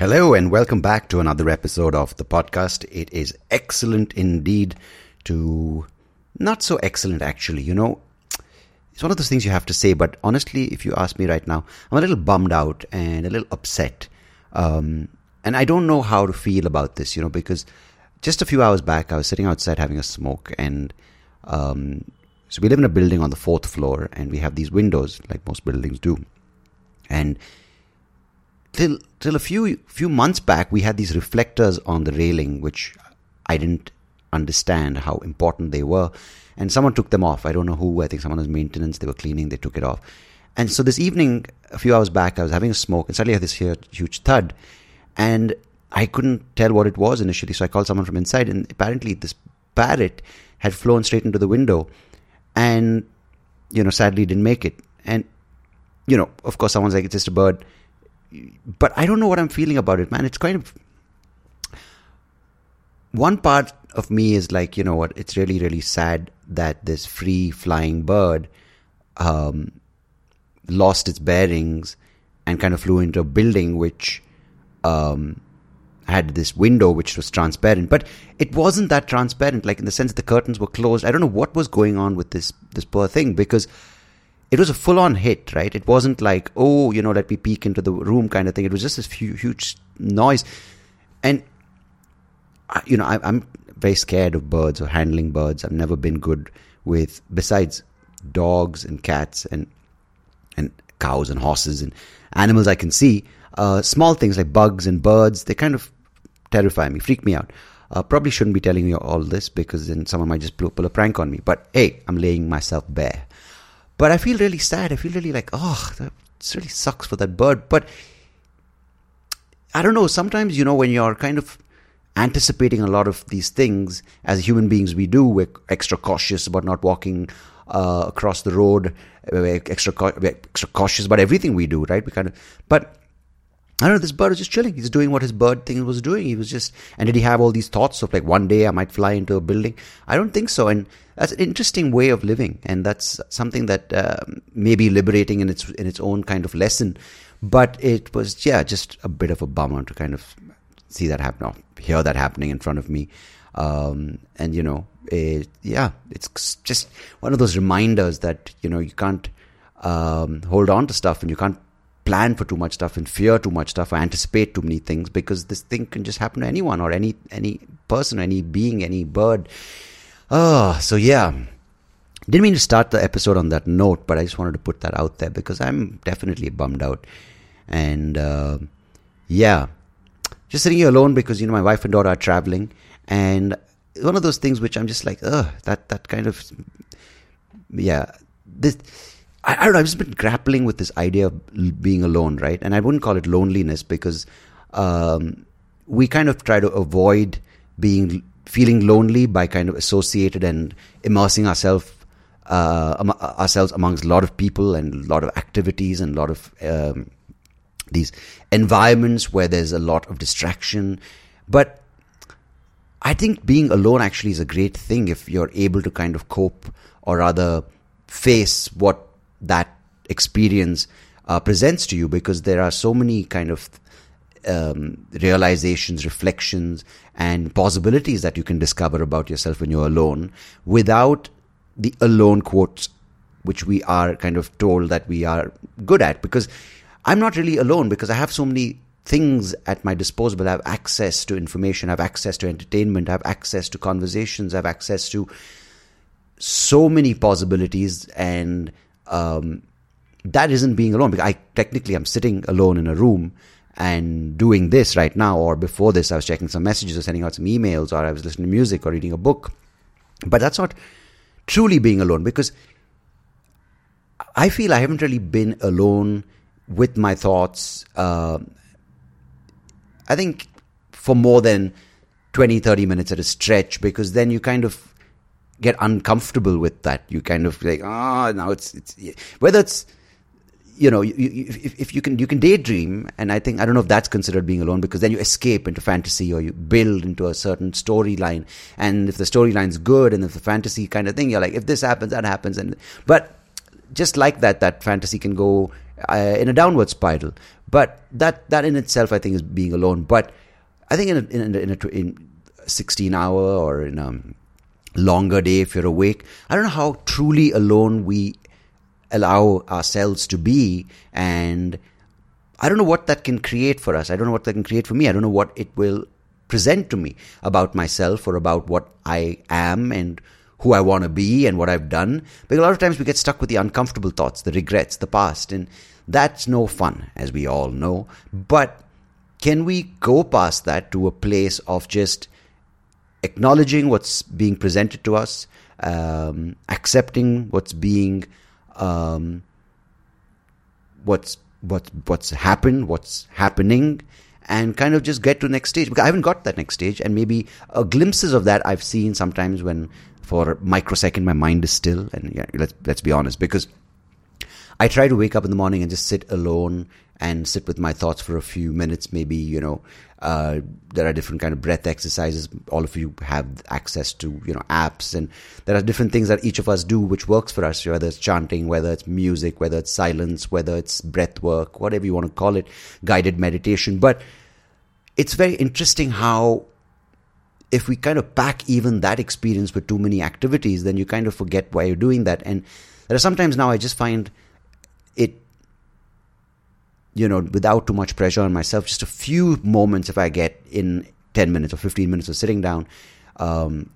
Hello and welcome back to another episode of the podcast. It is excellent indeed to not so excellent actually. You know, it's one of those things you have to say, but honestly, if you ask me right now, I'm a little bummed out and a little upset. Um, and I don't know how to feel about this, you know, because just a few hours back, I was sitting outside having a smoke and um, so we live in a building on the fourth floor and we have these windows like most buildings do. And till till a few few months back, we had these reflectors on the railing, which I didn't understand how important they were. And someone took them off. I don't know who. I think someone was maintenance. They were cleaning. They took it off. And so this evening, a few hours back, I was having a smoke, and suddenly I had this here huge thud, and I couldn't tell what it was initially. So I called someone from inside, and apparently this parrot had flown straight into the window, and you know, sadly didn't make it. And you know, of course, someone's like, it's just a bird but I don't know what I'm feeling about it, man. It's kind of one part of me is like, you know what? It's really, really sad that this free flying bird um, lost its bearings and kind of flew into a building which um, had this window which was transparent, but it wasn't that transparent. Like in the sense that the curtains were closed. I don't know what was going on with this this poor thing because it was a full on hit, right? It wasn't like, oh, you know, let me peek into the room kind of thing. It was just this huge noise. And, you know, I, am very scared of birds or handling birds. I've never been good with, besides dogs and cats and, and cows and horses and animals I can see, uh, small things like bugs and birds, they kind of terrify me, freak me out. Uh, probably shouldn't be telling you all this because then someone might just pull, pull a prank on me. But hey, I'm laying myself bare. But I feel really sad. I feel really like, oh, that really sucks for that bird. But I don't know. Sometimes, you know, when you're kind of anticipating a lot of these things, as human beings, we do, we're extra cautious about not walking uh, across the road, we're extra, we're extra cautious about everything we do, right? We kind of, but I don't know, this bird was just chilling. He's doing what his bird thing was doing. He was just, and did he have all these thoughts of like one day I might fly into a building? I don't think so. And that's an interesting way of living. And that's something that uh, may be liberating in its, in its own kind of lesson. But it was, yeah, just a bit of a bummer to kind of see that happen, or hear that happening in front of me. Um, and you know, it, yeah, it's just one of those reminders that, you know, you can't, um, hold on to stuff and you can't plan for too much stuff and fear too much stuff or anticipate too many things because this thing can just happen to anyone or any any person, any being, any bird. Oh, so yeah. Didn't mean to start the episode on that note, but I just wanted to put that out there because I'm definitely bummed out. And uh, yeah, just sitting here alone because you know my wife and daughter are traveling, and one of those things which I'm just like, ugh, that that kind of yeah. This I, I, don't know. I've just been grappling with this idea of being alone, right? And I wouldn't call it loneliness because um, we kind of try to avoid being feeling lonely by kind of associated and immersing ourselves uh, ourselves amongst a lot of people and a lot of activities and a lot of um, these environments where there's a lot of distraction. But I think being alone actually is a great thing if you're able to kind of cope or rather face what that experience uh, presents to you because there are so many kind of um, realizations, reflections, and possibilities that you can discover about yourself when you're alone without the alone quotes, which we are kind of told that we are good at. Because I'm not really alone because I have so many things at my disposal. I have access to information, I have access to entertainment, I have access to conversations, I have access to so many possibilities and um, that isn't being alone. Because I technically I'm sitting alone in a room and doing this right now. Or before this I was checking some messages or sending out some emails or I was listening to music or reading a book. But that's not truly being alone. Because I feel I haven't really been alone with my thoughts uh, I think for more than 20 30 minutes at a stretch. Because then you kind of get uncomfortable with that. You kind of like, ah, oh, now it's it's whether it's you know, you, you, if, if you can you can daydream, and I think I don't know if that's considered being alone because then you escape into fantasy or you build into a certain storyline, and if the storyline's good and if the fantasy kind of thing, you're like, if this happens, that happens, and but just like that, that fantasy can go uh, in a downward spiral. But that that in itself, I think, is being alone. But I think in a, in a, in, a, in 16 hour or in a longer day, if you're awake, I don't know how truly alone we allow ourselves to be, and I don't know what that can create for us. I don't know what that can create for me. I don't know what it will present to me about myself or about what I am and who I want to be and what I've done. Because a lot of times we get stuck with the uncomfortable thoughts, the regrets, the past, and that's no fun, as we all know. But can we go past that to a place of just acknowledging what's being presented to us, um, accepting what's being, um, what's what what's happened, what's happening, and kind of just get to next stage. Because I haven't got that next stage, and maybe uh, glimpses of that I've seen sometimes when for a microsecond my mind is still, and yeah, let's let's be honest because I try to wake up in the morning and just sit alone and sit with my thoughts for a few minutes. Maybe you know uh, there are different kind of breath exercises. All of you have access to you know apps, and there are different things that each of us do which works for us. Whether it's chanting, whether it's music, whether it's silence, whether it's breath work, whatever you want to call it, guided meditation. But it's very interesting how if we kind of pack even that experience with too many activities, then you kind of forget why you're doing that. And there are sometimes now I just find you know without too much pressure on myself just a few moments if i get in 10 minutes or 15 minutes of sitting down um,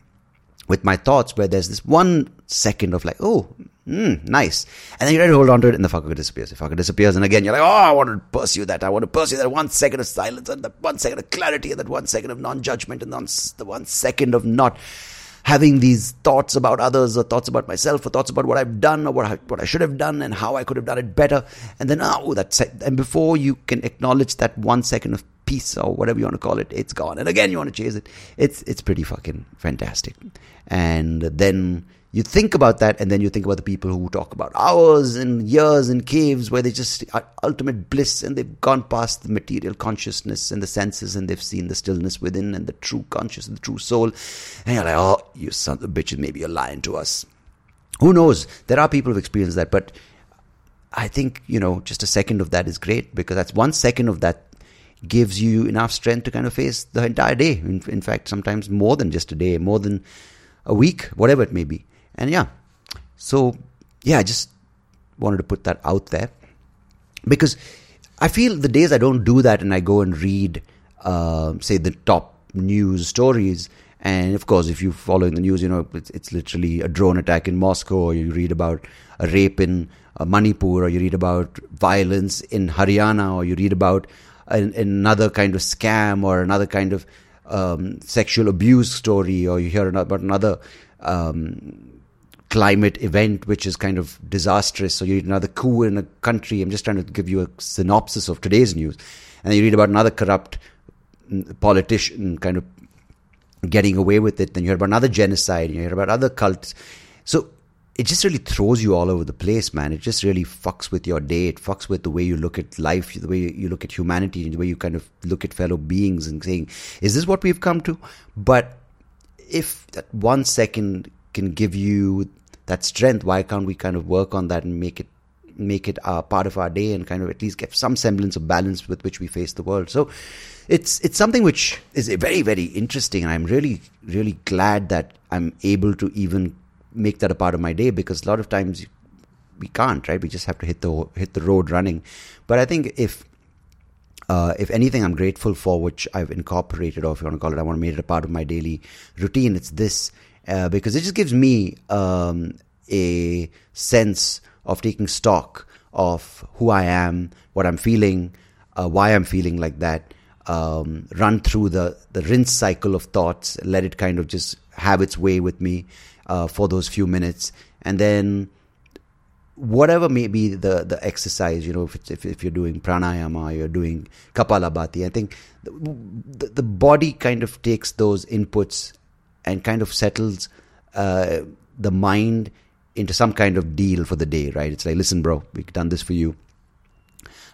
with my thoughts where there's this one second of like oh mm, nice. And then you try to hold on to it and the fucker disappears. The fucker disappears and again you're like oh i want to pursue that. I want to pursue that one second of silence and that one second of clarity and that one second of non-judgment and the one second of not having these thoughts about others or thoughts about myself or thoughts about what I've done or what I, what I should have done and how I could have done it better. And then, oh, that's it. And before you can acknowledge that one second of peace or whatever you want to call it, it's gone. And again, you want to chase it. It's, it's pretty fucking fantastic. And then you think about that and then you think about the people who talk about hours and years in caves where they just are ultimate bliss and they've gone past the material consciousness and the senses and they've seen the stillness within and the true consciousness, the true soul. And you're like, oh, you son of a bitch, maybe you're lying to us. Who knows? There are people who've experienced that, but I think, you know, just a second of that is great because that's one second of that gives you enough strength to kind of face the entire day. In, in fact, sometimes more than just a day, more than a week, whatever it may be. And yeah, so yeah, I just wanted to put that out there because I feel the days I don't do that and I go and read, uh, say, the top news stories. And of course, if you're following the news, you know, it's, it's literally a drone attack in Moscow, or you read about a rape in uh, Manipur, or you read about violence in Haryana, or you read about an, another kind of scam or another kind of um, sexual abuse story, or you hear about another um, climate event which is kind of disastrous. So you read another coup in a country. I'm just trying to give you a synopsis of today's news. And you read about another corrupt mm, politician kind of getting away with it. Then you hear about another genocide. You hear about other cults. So it just really throws you all over the place, man. It just really fucks with your day. It fucks with the way you look at life, the way you look at humanity, the way you kind of look at fellow beings and saying, is this what we've come to? But if that one second can give you that strength why can't we kind of work on that and make it make it a part of our day and kind of at least get some semblance of balance with which we face the world? So it's it's something which is very very interesting and i'm really really glad that i'm able to even make that a part of my day because a lot of times we can't right? We just have to hit the hit the road running. But i think if uh, if anything, I'm grateful for which I've incorporated, or if you want to call it, I want to make it a part of my daily routine. It's this uh, because it just gives me um, a sense of taking stock of who I am, what I'm feeling, uh, why I'm feeling like that. Um, run through the the rinse cycle of thoughts, let it kind of just have its way with me uh, for those few minutes, and then whatever may be the the exercise, you know, if if, if you're doing pranayama, you're doing kapalabhati, I think the, the, the body kind of takes those inputs and kind of settles uh, the mind into some kind of deal for the day, right? It's like, listen, bro, we've done this for you.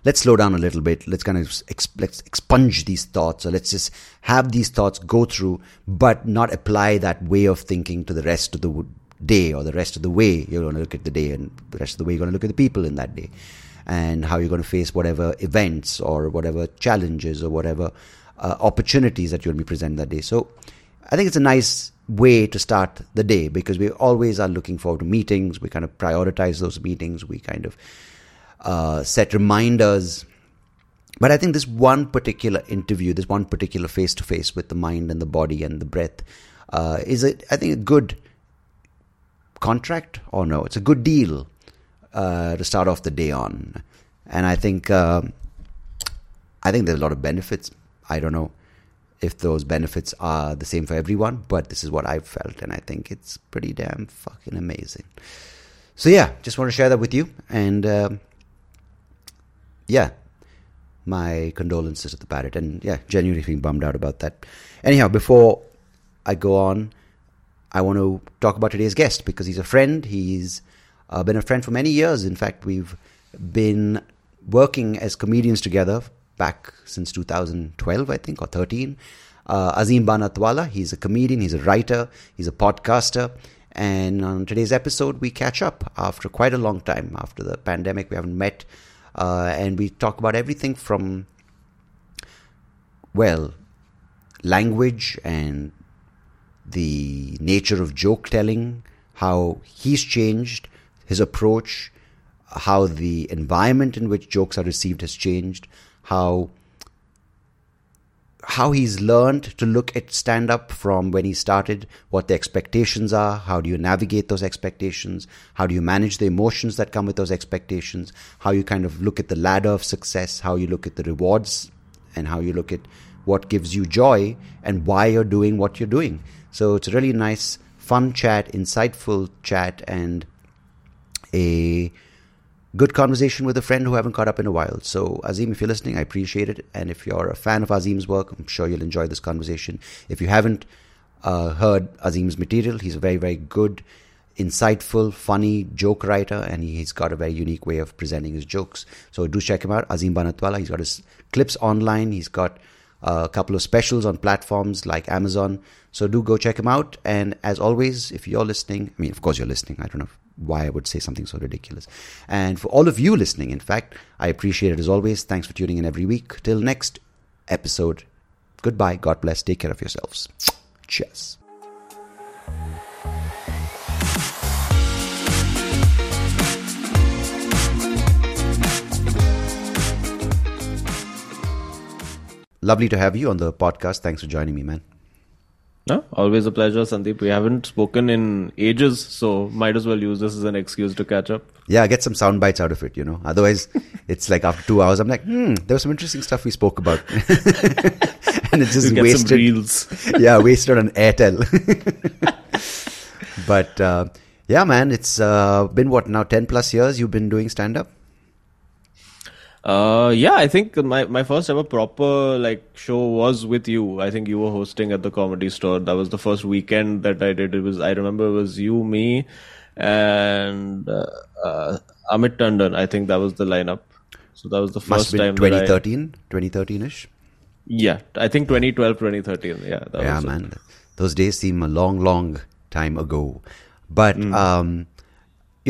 Let's slow down a little bit. Let's kind of ex- let's expunge these thoughts, or let's just have these thoughts go through, but not apply that way of thinking to the rest of the day or the rest of the way you're going to look at the day and the rest of the way you're going to look at the people in that day. and how you're going to face whatever events or whatever challenges or whatever uh, opportunities that you'll be presented that day. So I think it's a nice way to start the day because we always are looking forward to meetings. We kind of prioritize those meetings. We kind of uh, set reminders. But I think this one particular interview, this one particular face to face with the mind and the body and the breath, uh, is a, I think a good contract or no, it's a good deal uh, to start off the day on. And I think uh, I think there's a lot of benefits. I don't know if those benefits are the same for everyone, but this is what I've felt, and I think it's pretty damn fucking amazing. So yeah, just want to share that with you, and um, yeah, my condolences to the parrot, and yeah, genuinely feeling bummed out about that. Anyhow, before I go on, I want to talk about today's guest because he's a friend. He's uh, been a friend for many years. In fact, we've been working as comedians together back since 2012, I think, or 13. Uh, Azeem Banatwalla, he's a comedian, he's a writer, he's a podcaster. And on today's episode, we catch up after quite a long time. After the pandemic, we haven't met. Uh, and we talk about everything from, well, language and the nature of joke telling, how he's changed, his approach, how the environment in which jokes are received has changed, how how he's learned to look at stand up from when he started, what the expectations are, how do you navigate those expectations, how do you manage the emotions that come with those expectations, how you kind of look at the ladder of success, how you look at the rewards, and how you look at what gives you joy and why you're doing what you're doing. So it's a really nice, fun chat, insightful chat, and a good conversation with a friend who I haven't caught up in a while. So, Azeem, if you're listening, I appreciate it. And if you're a fan of Azeem's work, I'm sure you'll enjoy this conversation. If you haven't uh, heard Azeem's material, he's a very, very good, insightful, funny joke writer, and he's got a very unique way of presenting his jokes. So, do check him out, Azeem Banatwalla. He's got his clips online, he's got a couple of specials on platforms like Amazon. So, do go check him out. And as always, if you're listening, I mean, of course, you're listening. I don't know why I would say something so ridiculous. And for all of you listening, in fact, I appreciate it as always. Thanks for tuning in every week. Till next episode, goodbye. God bless. Take care of yourselves. Cheers. Lovely to have you on the podcast. Thanks for joining me, man. No, always a pleasure, Sandeep. We haven't spoken in ages, so might as well use this as an excuse to catch up. Yeah, get some sound bites out of it, you know. Otherwise, it's like after two hours, I'm like, hmm, there was some interesting stuff we spoke about. and it's just wasted. reels. yeah, wasted on Airtel. but uh, yeah, man, it's uh, been what now, 10 plus years you've been doing stand up? Uh, yeah, I think my, my first ever proper like show was with you. I think you were hosting at the comedy store. That was the first weekend that I did. It was I remember it was you, me, and uh, uh, Amit Tandon. I think that was the lineup. So that was the first time. 2013, 2013 ish. Yeah, I think 2012, 2013. Yeah, yeah, man. It. Those days seem a long, long time ago. But mm. um,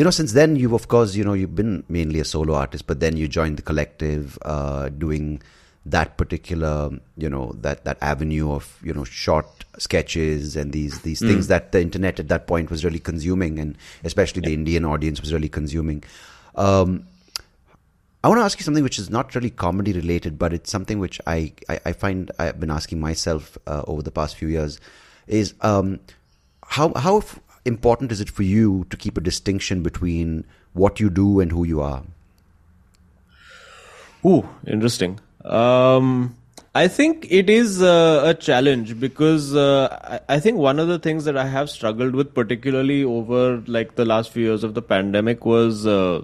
you know, since then you've of course, you know, you've been mainly a solo artist, but then you joined the collective, uh, doing that particular, you know, that that avenue of you know short sketches and these these mm. things that the internet at that point was really consuming, and especially yeah. the Indian audience was really consuming. Um, I want to ask you something which is not really comedy related, but it's something which I, I, I find I've been asking myself uh, over the past few years is um, how how important is it for you to keep a distinction between what you do and who you are? Ooh, interesting. Um, I think it is uh, a challenge because uh, I, I, think one of the things that I have struggled with, particularly over like the last few years of the pandemic, was uh,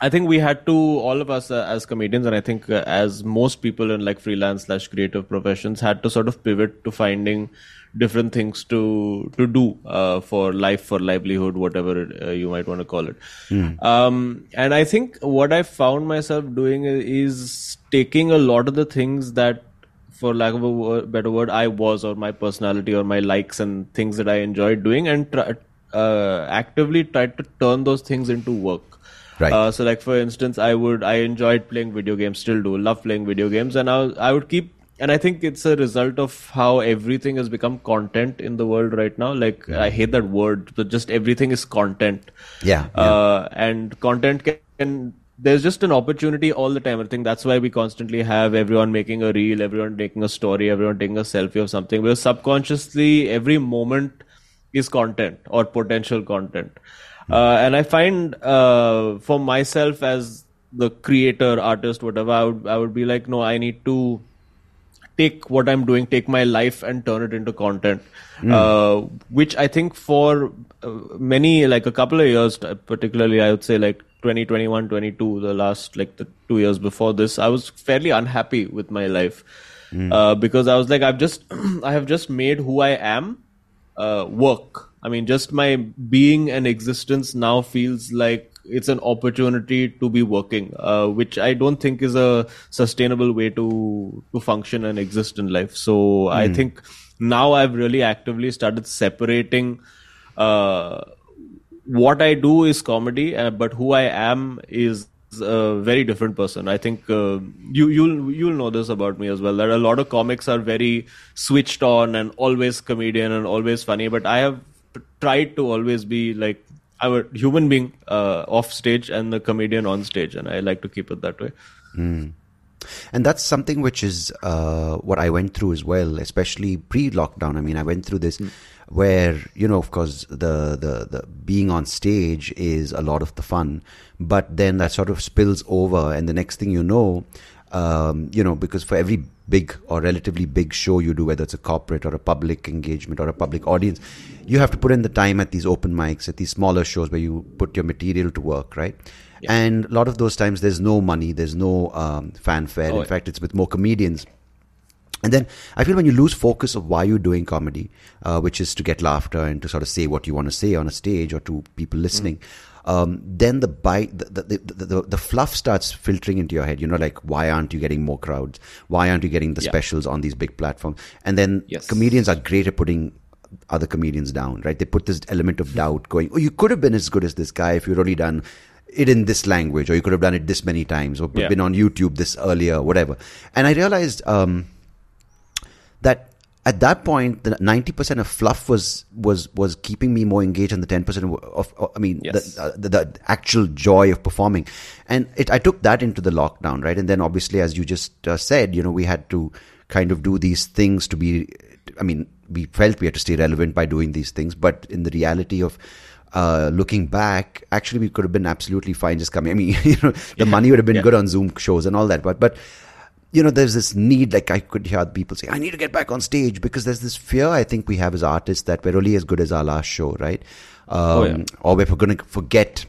I think we had to all of us uh, as comedians, and I think uh, as most people in like freelance slash creative professions, had to sort of pivot to finding different things to to do uh, for life, for livelihood, whatever uh, you might want to call it. Mm. Um, and I think what I found myself doing is taking a lot of the things that, for lack of a word, better word, I was or my personality or my likes and things that I enjoyed doing, and try, uh, actively tried to turn those things into work. Right. Uh, so, like for instance, I would I enjoyed playing video games, still do, love playing video games, and I I would keep. And I think it's a result of how everything has become content in the world right now. Like I hate that word, but just everything is content. Yeah, yeah. Uh, and content can, can. There's just an opportunity all the time. I think that's why we constantly have everyone making a reel, everyone making a story, everyone taking a selfie of something. Because subconsciously, every moment is content or potential content. Uh, and I find uh, for myself as the creator, artist, whatever, I would I would be like, no, I need to take what I'm doing, take my life and turn it into content. Uh, which I think for uh, many, like a couple of years, uh, particularly, I would say like 2021, 22, the last like the two years before this, I was fairly unhappy with my life. Uh, because I was like, I've just, I have just made who I am uh, work. I mean, just my being and existence now feels like it's an opportunity to be working, uh, which I don't think is a sustainable way to to function and exist in life. So I think now I've really actively started separating. Uh, what I do is comedy, uh, but who I am is a very different person. I think uh, you you'll you'll know this about me as well. That a lot of comics are very switched on and always comedian and always funny, but I have tried to always be like I'm a human being uh, off stage and the comedian on stage, and I like to keep it that way. And that's something which is uh, what I went through as well, especially pre-lockdown. I mean, I went through this where you know, of course, the, the the being on stage is a lot of the fun, but then that sort of spills over, and the next thing you know, um, you know, because for every big or relatively big show you do, whether it's a corporate or a public engagement or a public audience, you have to put in the time at these open mics, at these smaller shows where you put your material to work, right? And a lot of those times, there's no money, there's no um, fanfare. Oh, in yeah. fact, it's with more comedians. And then I feel when you lose focus of why you're doing comedy, uh, which is to get laughter and to sort of say what you want to say on a stage or to people listening, um, then the bite, the, the, the, the, the fluff starts filtering into your head. You know, like, why aren't you getting more crowds? Why aren't you getting the Yeah. specials on these big platforms? And then Yes. comedians are great at putting other comedians down, right? They put this element of doubt going, oh, you could have been as good as this guy if you'd only done it in this language, or you could have done it this many times, or Yeah. been on YouTube this earlier, whatever. And I realized, um, that at that point, the ninety percent of fluff was was was keeping me more engaged than the ten percent of, of, I mean, Yes. the, uh, the the actual joy of performing, and it I took that into the lockdown, right? And then obviously, as you just uh, said, you know, we had to kind of do these things to be. I mean, we felt we had to stay relevant by doing these things, but in the reality of uh, looking back, actually, we could have been absolutely fine just coming. I mean, you know, the money would have been Yeah. good on Zoom shows and all that, but but you know, there's this need, like I could hear people say, I need to get back on stage because there's this fear I think we have as artists that we're only as good as our last show, right? Um, Oh, yeah. Or we're going to forget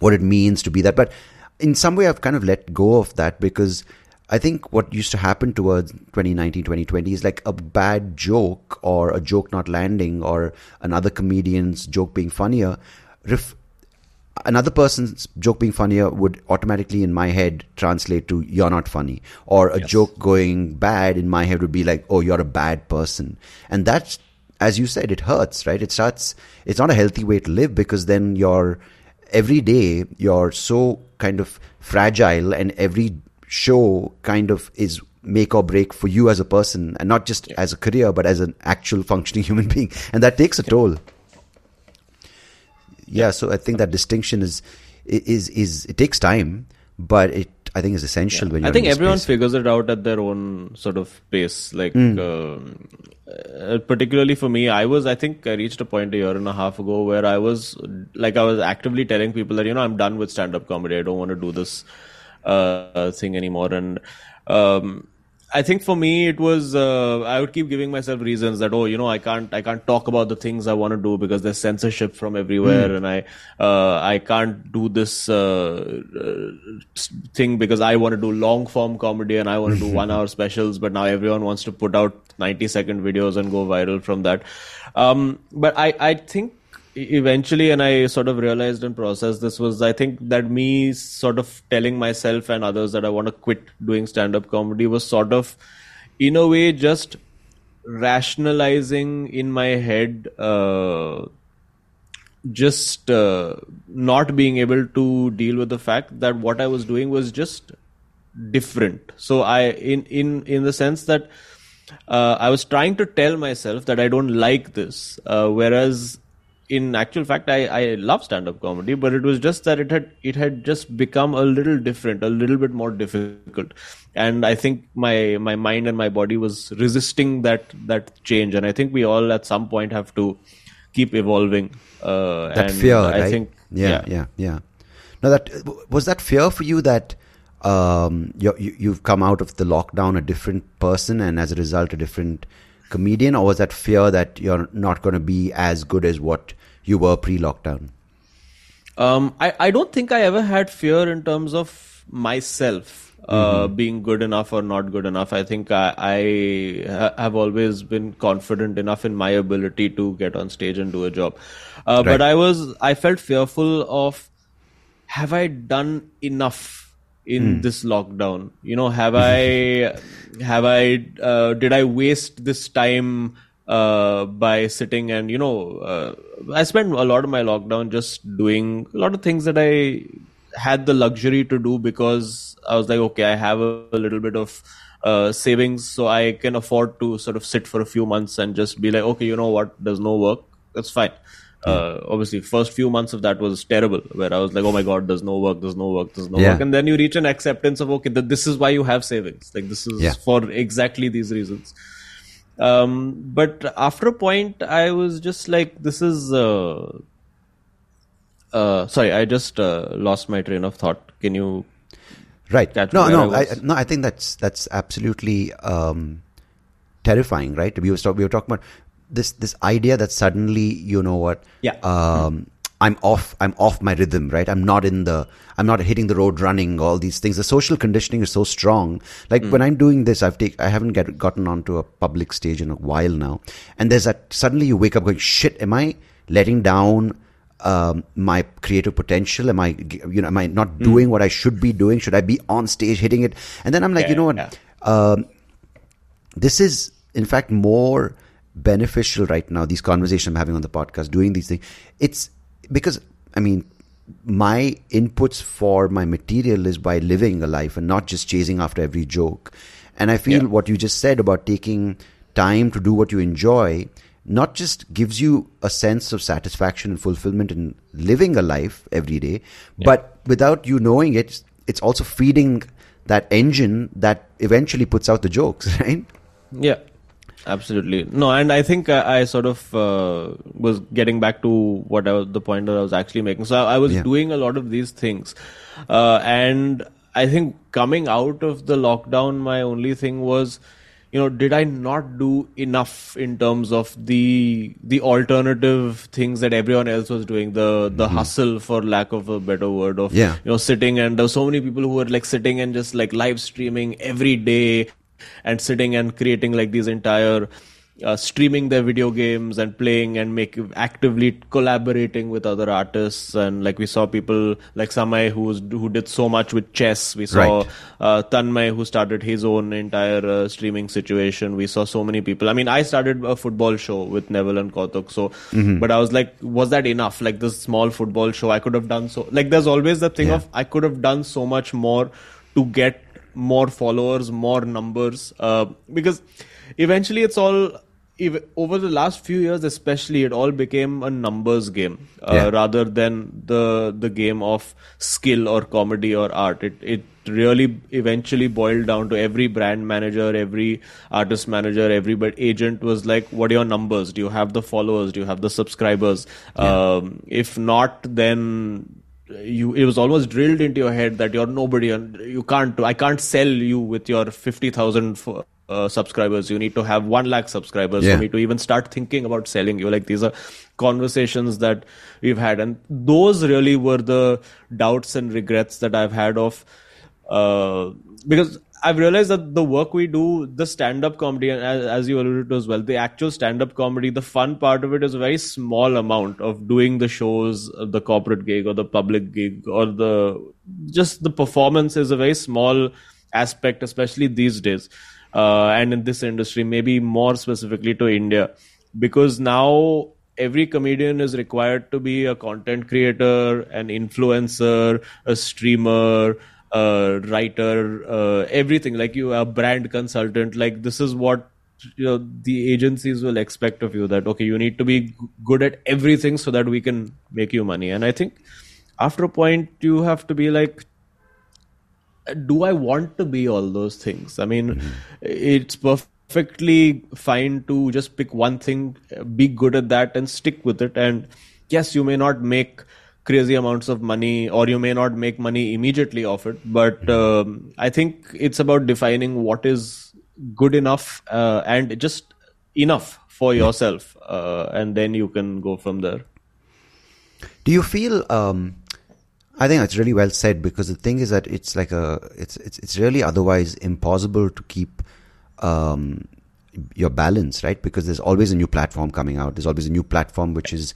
what it means to be that. But in some way, I've kind of let go of that because I think what used to happen towards 2019, 2020 is like a bad joke or a joke not landing or another comedian's joke being funnier. Ref- another person's joke being funnier would automatically in my head translate to you're not funny. Or a joke going bad in my head would be like oh you're a bad person. And that's as you said it hurts right? It starts it's not a healthy way to live because then you're every day you're so kind of fragile and every show kind of is make or break for you as a person and not just as a career but as an actual functioning human being. And that takes a toll yeah so i think that distinction is is is it takes time but it i think is essential when you're I think in everyone space. figures it out at their own sort of pace. Like, um, uh, particularly for me, I was, I think I reached a point a year and a half ago where I was, like, I was actively telling people that, you know, I'm done with stand up comedy. I don't want to do this uh, thing anymore. And, um, I think for me it was uh, I would keep giving myself reasons that oh you know I can't I can't talk about the things I want to do because there's censorship from everywhere and I uh, I can't do this uh, uh, thing because I want to do long form comedy and I want to do one hour specials but now everyone wants to put out 90 second videos and go viral from that. Um, but I I think eventually and i sort of realized and processed this was i think that me sort of telling myself and others that i want to quit doing stand up comedy was sort of in a way just rationalizing in my head uh, just uh, not being able to deal with the fact that what I was doing was just different. So I, in in in the sense that uh, I was trying to tell myself that I don't like this, uh, whereas in actual fact I, I love stand-up comedy, but it was just that it had it had just become a little different, a little bit more difficult, and I think my my mind and my body was resisting that that change, and I think we all at some point have to keep evolving. Uh, that and fear, I right? think yeah, yeah, yeah, yeah. Now that was that fear for you that um, you, you've come out of the lockdown a different person and as a result a different comedian, or was that fear that you're not going to be as good as what you were pre-lockdown? Um, I, I don't think I ever had fear in terms of myself uh, Mm-hmm. being good enough or not good enough. I think I, I ha- have always been confident enough in my ability to get on stage and do a job. Uh, Right. But I was I felt fearful of have I done enough in Hmm. this lockdown? You know, have I have I uh, did I waste this time uh, by sitting and you know uh, I spent a lot of my lockdown just doing a lot of things that I had the luxury to do because I was like, okay, I have a, a little bit of uh, savings, so I can afford to sort of sit for a few months and just be like, okay, you know what, there's no work, that's fine. Uh, obviously, first few months of that was terrible, where I was like, oh my god, there's no work, there's no work, there's no Yeah. work, and then you reach an acceptance of okay, that this is why you have savings, like this is Yeah. for exactly these reasons. Um, but after a point, I was just like, this is. Uh, uh, sorry, I just uh, lost my train of thought. Can you? Right. No, no, I I, no. I think that's that's absolutely um, terrifying, right? We were we were talking about this this idea that suddenly you know what? Yeah. Um, I'm off. I'm off my rhythm, right? I'm not in the. I'm not hitting the road running. All these things. The social conditioning is so strong. Like Hmm. when I'm doing this, I've take. I haven't get, gotten onto a public stage in a while now, and there's that. Suddenly you wake up going, "Shit! Am I letting down?" um, my creative potential? Am I, you know, am I not Hmm. doing what I should be doing? Should I be on stage hitting it? And then I'm like, Yeah, you know what? yeah. Um, this is, in fact, more beneficial right now. These conversations I'm having on the podcast, doing these things, it's because I mean, my inputs for my material is by living a life and not just chasing after every joke. And I feel Yeah. what you just said about taking time to do what you enjoy not just gives you a sense of satisfaction and fulfillment in living a life every day, but without you knowing it, it's also feeding that engine that eventually puts out the jokes, right? Yeah, absolutely. No, and I think I, I sort of uh, was getting back to what I was, the point that I was actually making. So I, I was Yeah. doing a lot of these things, uh, and I think coming out of the lockdown, my only thing was. You know, did I not do enough in terms of the the alternative things that everyone else was doing? The the hustle, for lack of a better word, of Mm-hmm. Yeah. you know sitting and there were so many people who were like sitting and just like live streaming every day and sitting and creating like these entire uh, streaming their video games and playing and make actively collaborating with other artists. And like we saw people like Samay who was who did so much with chess. We saw Right. uh, Tanmay who started his own entire uh, streaming situation. We saw so many people. I mean I started a football show with Neville and Kautuk so but I was like was that enough? Like this small football show I could have done so like there's always the thing Yeah. of I could have done so much more to get more followers, more numbers, uh, because eventually it's all. ev- Over the last few years, especially, it all became a numbers game uh, Yeah. rather than the the game of skill or comedy or art. It it really eventually boiled down to every brand manager, every artist manager, every but agent was like, "What are your numbers? Do you have the followers? Do you have the subscribers? Um, if not, then you it was almost drilled into your head that you're nobody and you can't i can't sell you with your 50000 uh, subscribers. You need to have 1 lakh subscribers Yeah. for me to even start thinking about selling you. Like these are conversations that we've had. And those really were the doubts and regrets that i've had of uh, because I've realized that the work we do, the stand-up comedy, and as, as you alluded to as well, the actual stand-up comedy, the fun part of it is a very small amount of doing the shows, uh, the corporate gig or the public gig or the just the performance is a very small aspect, especially these days, uh, and in this industry, maybe more specifically to India, because now every comedian is required to be a content creator, an influencer, a streamer, a writer, uh, everything. Like you, are a brand consultant. Like this is what you know the agencies will expect of you. That okay, you need to be good at everything so that we can make you money. And I think after a point, you have to be like, do I want to be all those things? I mean, it's perfectly fine to just pick one thing, be good at that, and stick with it. And yes, you may not make crazy amounts of money, or you may not make money immediately off it. But um, I think it's about defining what is good enough uh, and just enough for yourself, uh, and then you can go from there. Do you feel? Um, I think it's really well said because the thing is that it's like a it's it's it's really otherwise impossible to keep um, your balance, right? Because there's always a new platform coming out. There's always a new platform which is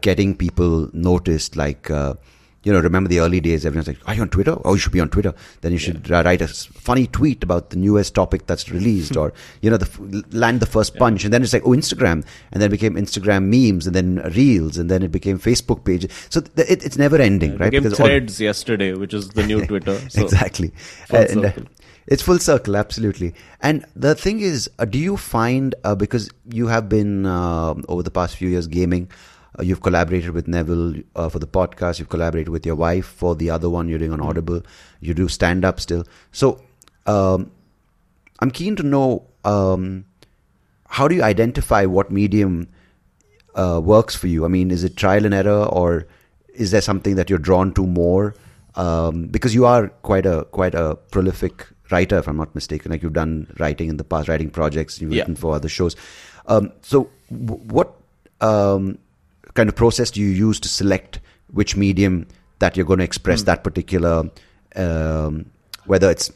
getting people noticed. Like uh, you know, remember the early days? Everyone's like, "Are you on Twitter? Oh, you should be on Twitter. Then you should uh, write a funny tweet about the newest topic that's released, or you know, the land the first punch." And then it's like, "Oh, Instagram," and then it became Instagram memes, and then reels, and then it became Facebook pages. So th- it, it's never ending, right? Became Because all- Threads yesterday, which is the new Twitter. So exactly. And, uh, it's full circle, absolutely. And the thing is, uh, do you find uh, because you have been uh, over the past few years gaming, uh, you've collaborated with Neville uh, for the podcast, you've collaborated with your wife for the other one you're doing on Audible, you do stand up still. So um, I'm keen to know um, how do you identify what medium uh, works for you? I mean, is it trial and error, or is there something that you're drawn to more? Um, because you are quite a quite a prolific writer, if I'm not mistaken. Like you've done writing in the past, writing projects, you've Yeah. written for other shows. Um, so, w- what um, kind of process do you use to select which medium that you're going to express that particular, um, whether it's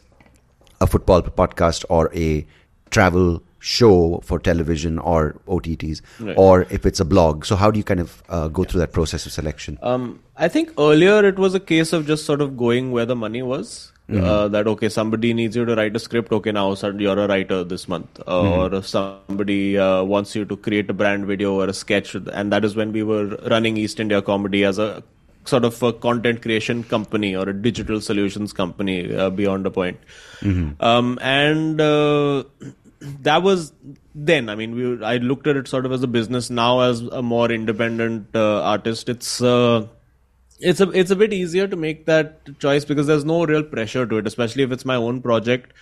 a football podcast or a travel show for television or OTTs, Right. or if it's a blog. So how do you kind of uh, go through that process of selection? Um, I think earlier it was a case of just sort of going where the money was. Uh, that okay, somebody needs you to write a script. Okay, now suddenly you're a writer this month, uh, or somebody uh, wants you to create a brand video or a sketch, and that is when we were running East India Comedy as a sort of a content creation company or a digital solutions company uh, beyond a point. Um, and uh, that was then. I mean, we I looked at it sort of as a business. Now, as a more independent uh, artist, it's. It's a it's a bit easier to make that choice because there's no real pressure to it, especially if it's my own project.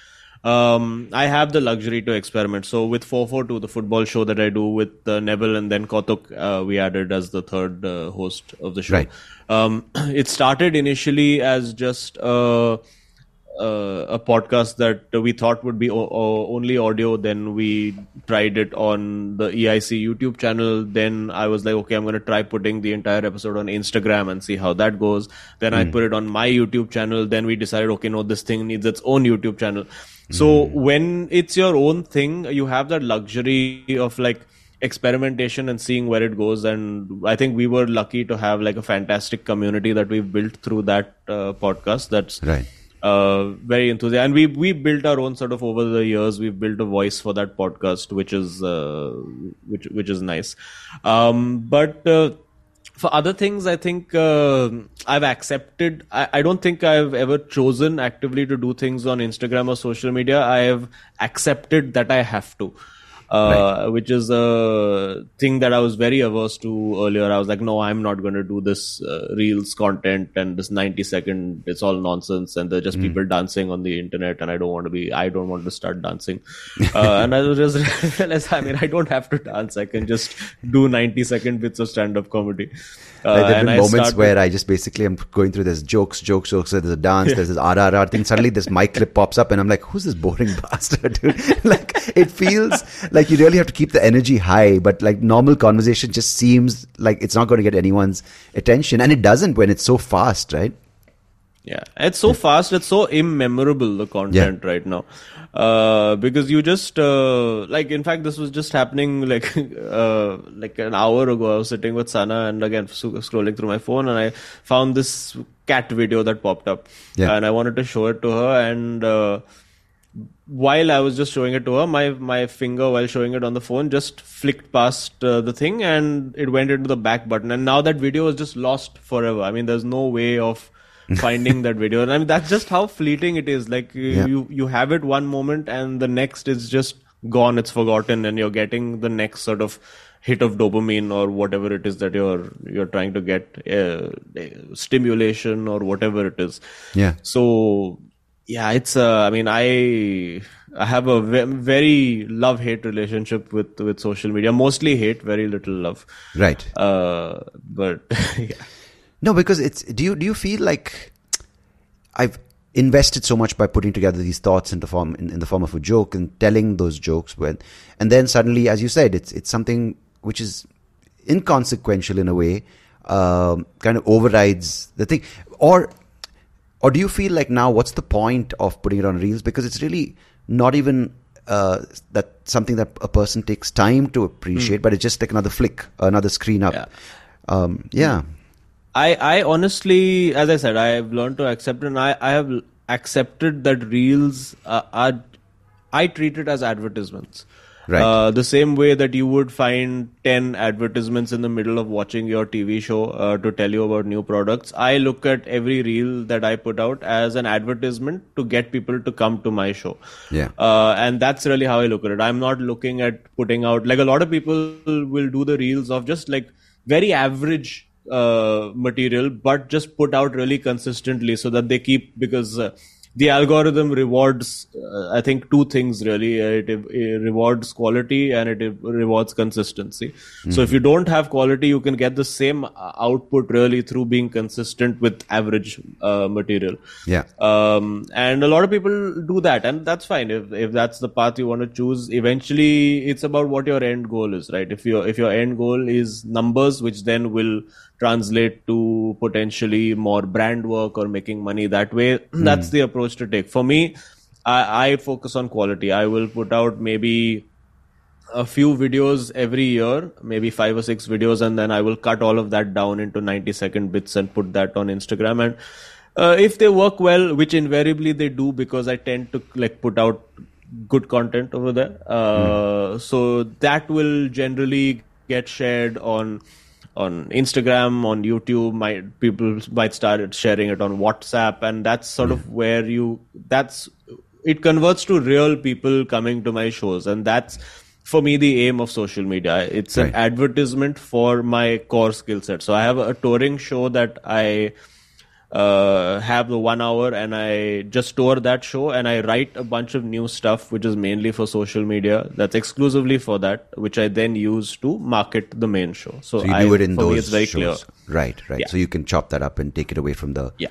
Um, I have the luxury to experiment. So with 44two, the football show that I do with uh, Neville and then Kautuk, uh, we added as the third uh, host of the show. Right. Um, it started initially as just uh, uh, a podcast that we thought would be o- o- only audio. Then we tried it on the EIC YouTube channel. Then I was like, okay, I'm going to try putting the entire episode on Instagram and see how that goes. Then I put it on my YouTube channel. Then we decided, okay, no, this thing needs its own YouTube channel. So when it's your own thing, you have that luxury of like experimentation and seeing where it goes and i think we were lucky to have like a fantastic community that we've built through that uh, podcast that's Right. Uh, very enthusiastic and we we built our own sort of over the years we've built a voice for that podcast which is uh, which which is nice. Um, but uh, for other things i think uh, i've accepted I, I don't think i've ever chosen actively to do things on instagram or social media. I have accepted that i have to uh, which is a thing that I was very averse to earlier. I was like, no, I'm not going to do this uh, reels content and this 90 second. It's all nonsense, and they're just people dancing on the internet, and I don't want to be. I don't want to start dancing. uh, and I was just realized, I mean, I don't have to dance. I can just do 90 second bits of stand up comedy. Uh, Like, there have been moments started- where I just basically I'm going through this jokes, jokes, jokes. There's a dance, there's this RRR thing. Suddenly, this mic clip pops up, and I'm like, "Who's this boring bastard?" Dude? like, it feels like you really have to keep the energy high, but like normal conversation just seems like it's not going to get anyone's attention, and it doesn't when it's so fast, right? Yeah, it's so fast. It's so immemorable the content right now, uh, because you just uh, like. In fact, this was just happening like uh, like an hour ago. I was sitting with Sana and again scrolling through my phone, and I found this cat video that popped up, Yeah. and I wanted to show it to her, and uh, while I was just showing it to her, my my finger while showing it on the phone just flicked past uh, the thing and it went into the back button. And now that video is just lost forever. I mean, there's no way of finding that video. And I mean, that's just how fleeting it is. Like Yeah. you you have it one moment and the next is just gone. It's forgotten, and you're getting the next sort of hit of dopamine or whatever it is that you're you're trying to get uh, stimulation or whatever it is. Yeah. So yeah, it's uh, I mean I I have a ve- very love hate relationship with with social media. Mostly hate, very little love. Right. Uh, but yeah. No, because it's. Do you do you feel like I've invested so much by putting together these thoughts into form in, in the form of a joke and telling those jokes when, and then suddenly, as you said, it's it's something which is inconsequential in a way, um, kind of overrides the thing, or or do you feel like now what's the point of putting it on reels because it's really not even uh, that something that a person takes time to appreciate, but it's just like another flick, another screen up. Yeah. Um, yeah. I, I honestly, as I said, I have learned to accept, and I, I have accepted that reels uh, are, I treat it as advertisements. Right. Uh, the same way that you would find 10 advertisements in the middle of watching your TV show uh, to tell you about new products, I look at every reel that I put out as an advertisement to get people to come to my show. Yeah. Uh, and that's really how I look at it. I'm not looking at putting out, like a lot of people will do the reels of just like very average uh, material, but just put out really consistently so that they keep because uh, the algorithm rewards, uh, I think, two things really. It, it rewards quality and it rewards consistency. So if you don't have quality, you can get the same uh, output really through being consistent with average uh, material. Yeah. Um, and a lot of people do that, and that's fine. If if that's the path you want to choose, eventually it's about what your end goal is, right? If your if your end goal is numbers, which then will translate to potentially more brand work or making money that way, that's the approach to take. For me, I, I focus on quality. I will put out maybe a few videos every year, maybe five or six videos, and then I will cut all of that down into 90 second bits and put that on Instagram. And uh, if they work well, which invariably they do because I tend to like put out good content over there, uh, so that will generally get shared on on Instagram, on YouTube. Might people might start sharing it on WhatsApp, and that's sort of hmm. where you that's it converts to real people coming to my shows, and that's for me the aim of social media. It's an advertisement for my core skill set. So I have a touring show that I uh, have the one hour and I just tour that show and I write a bunch of new stuff which is mainly for social media that's exclusively for that which I then use to market the main show. So, So you I, do it in those me it's very shows. clear. Right, right. Yeah. So you can chop that up and take it away from the. Yeah.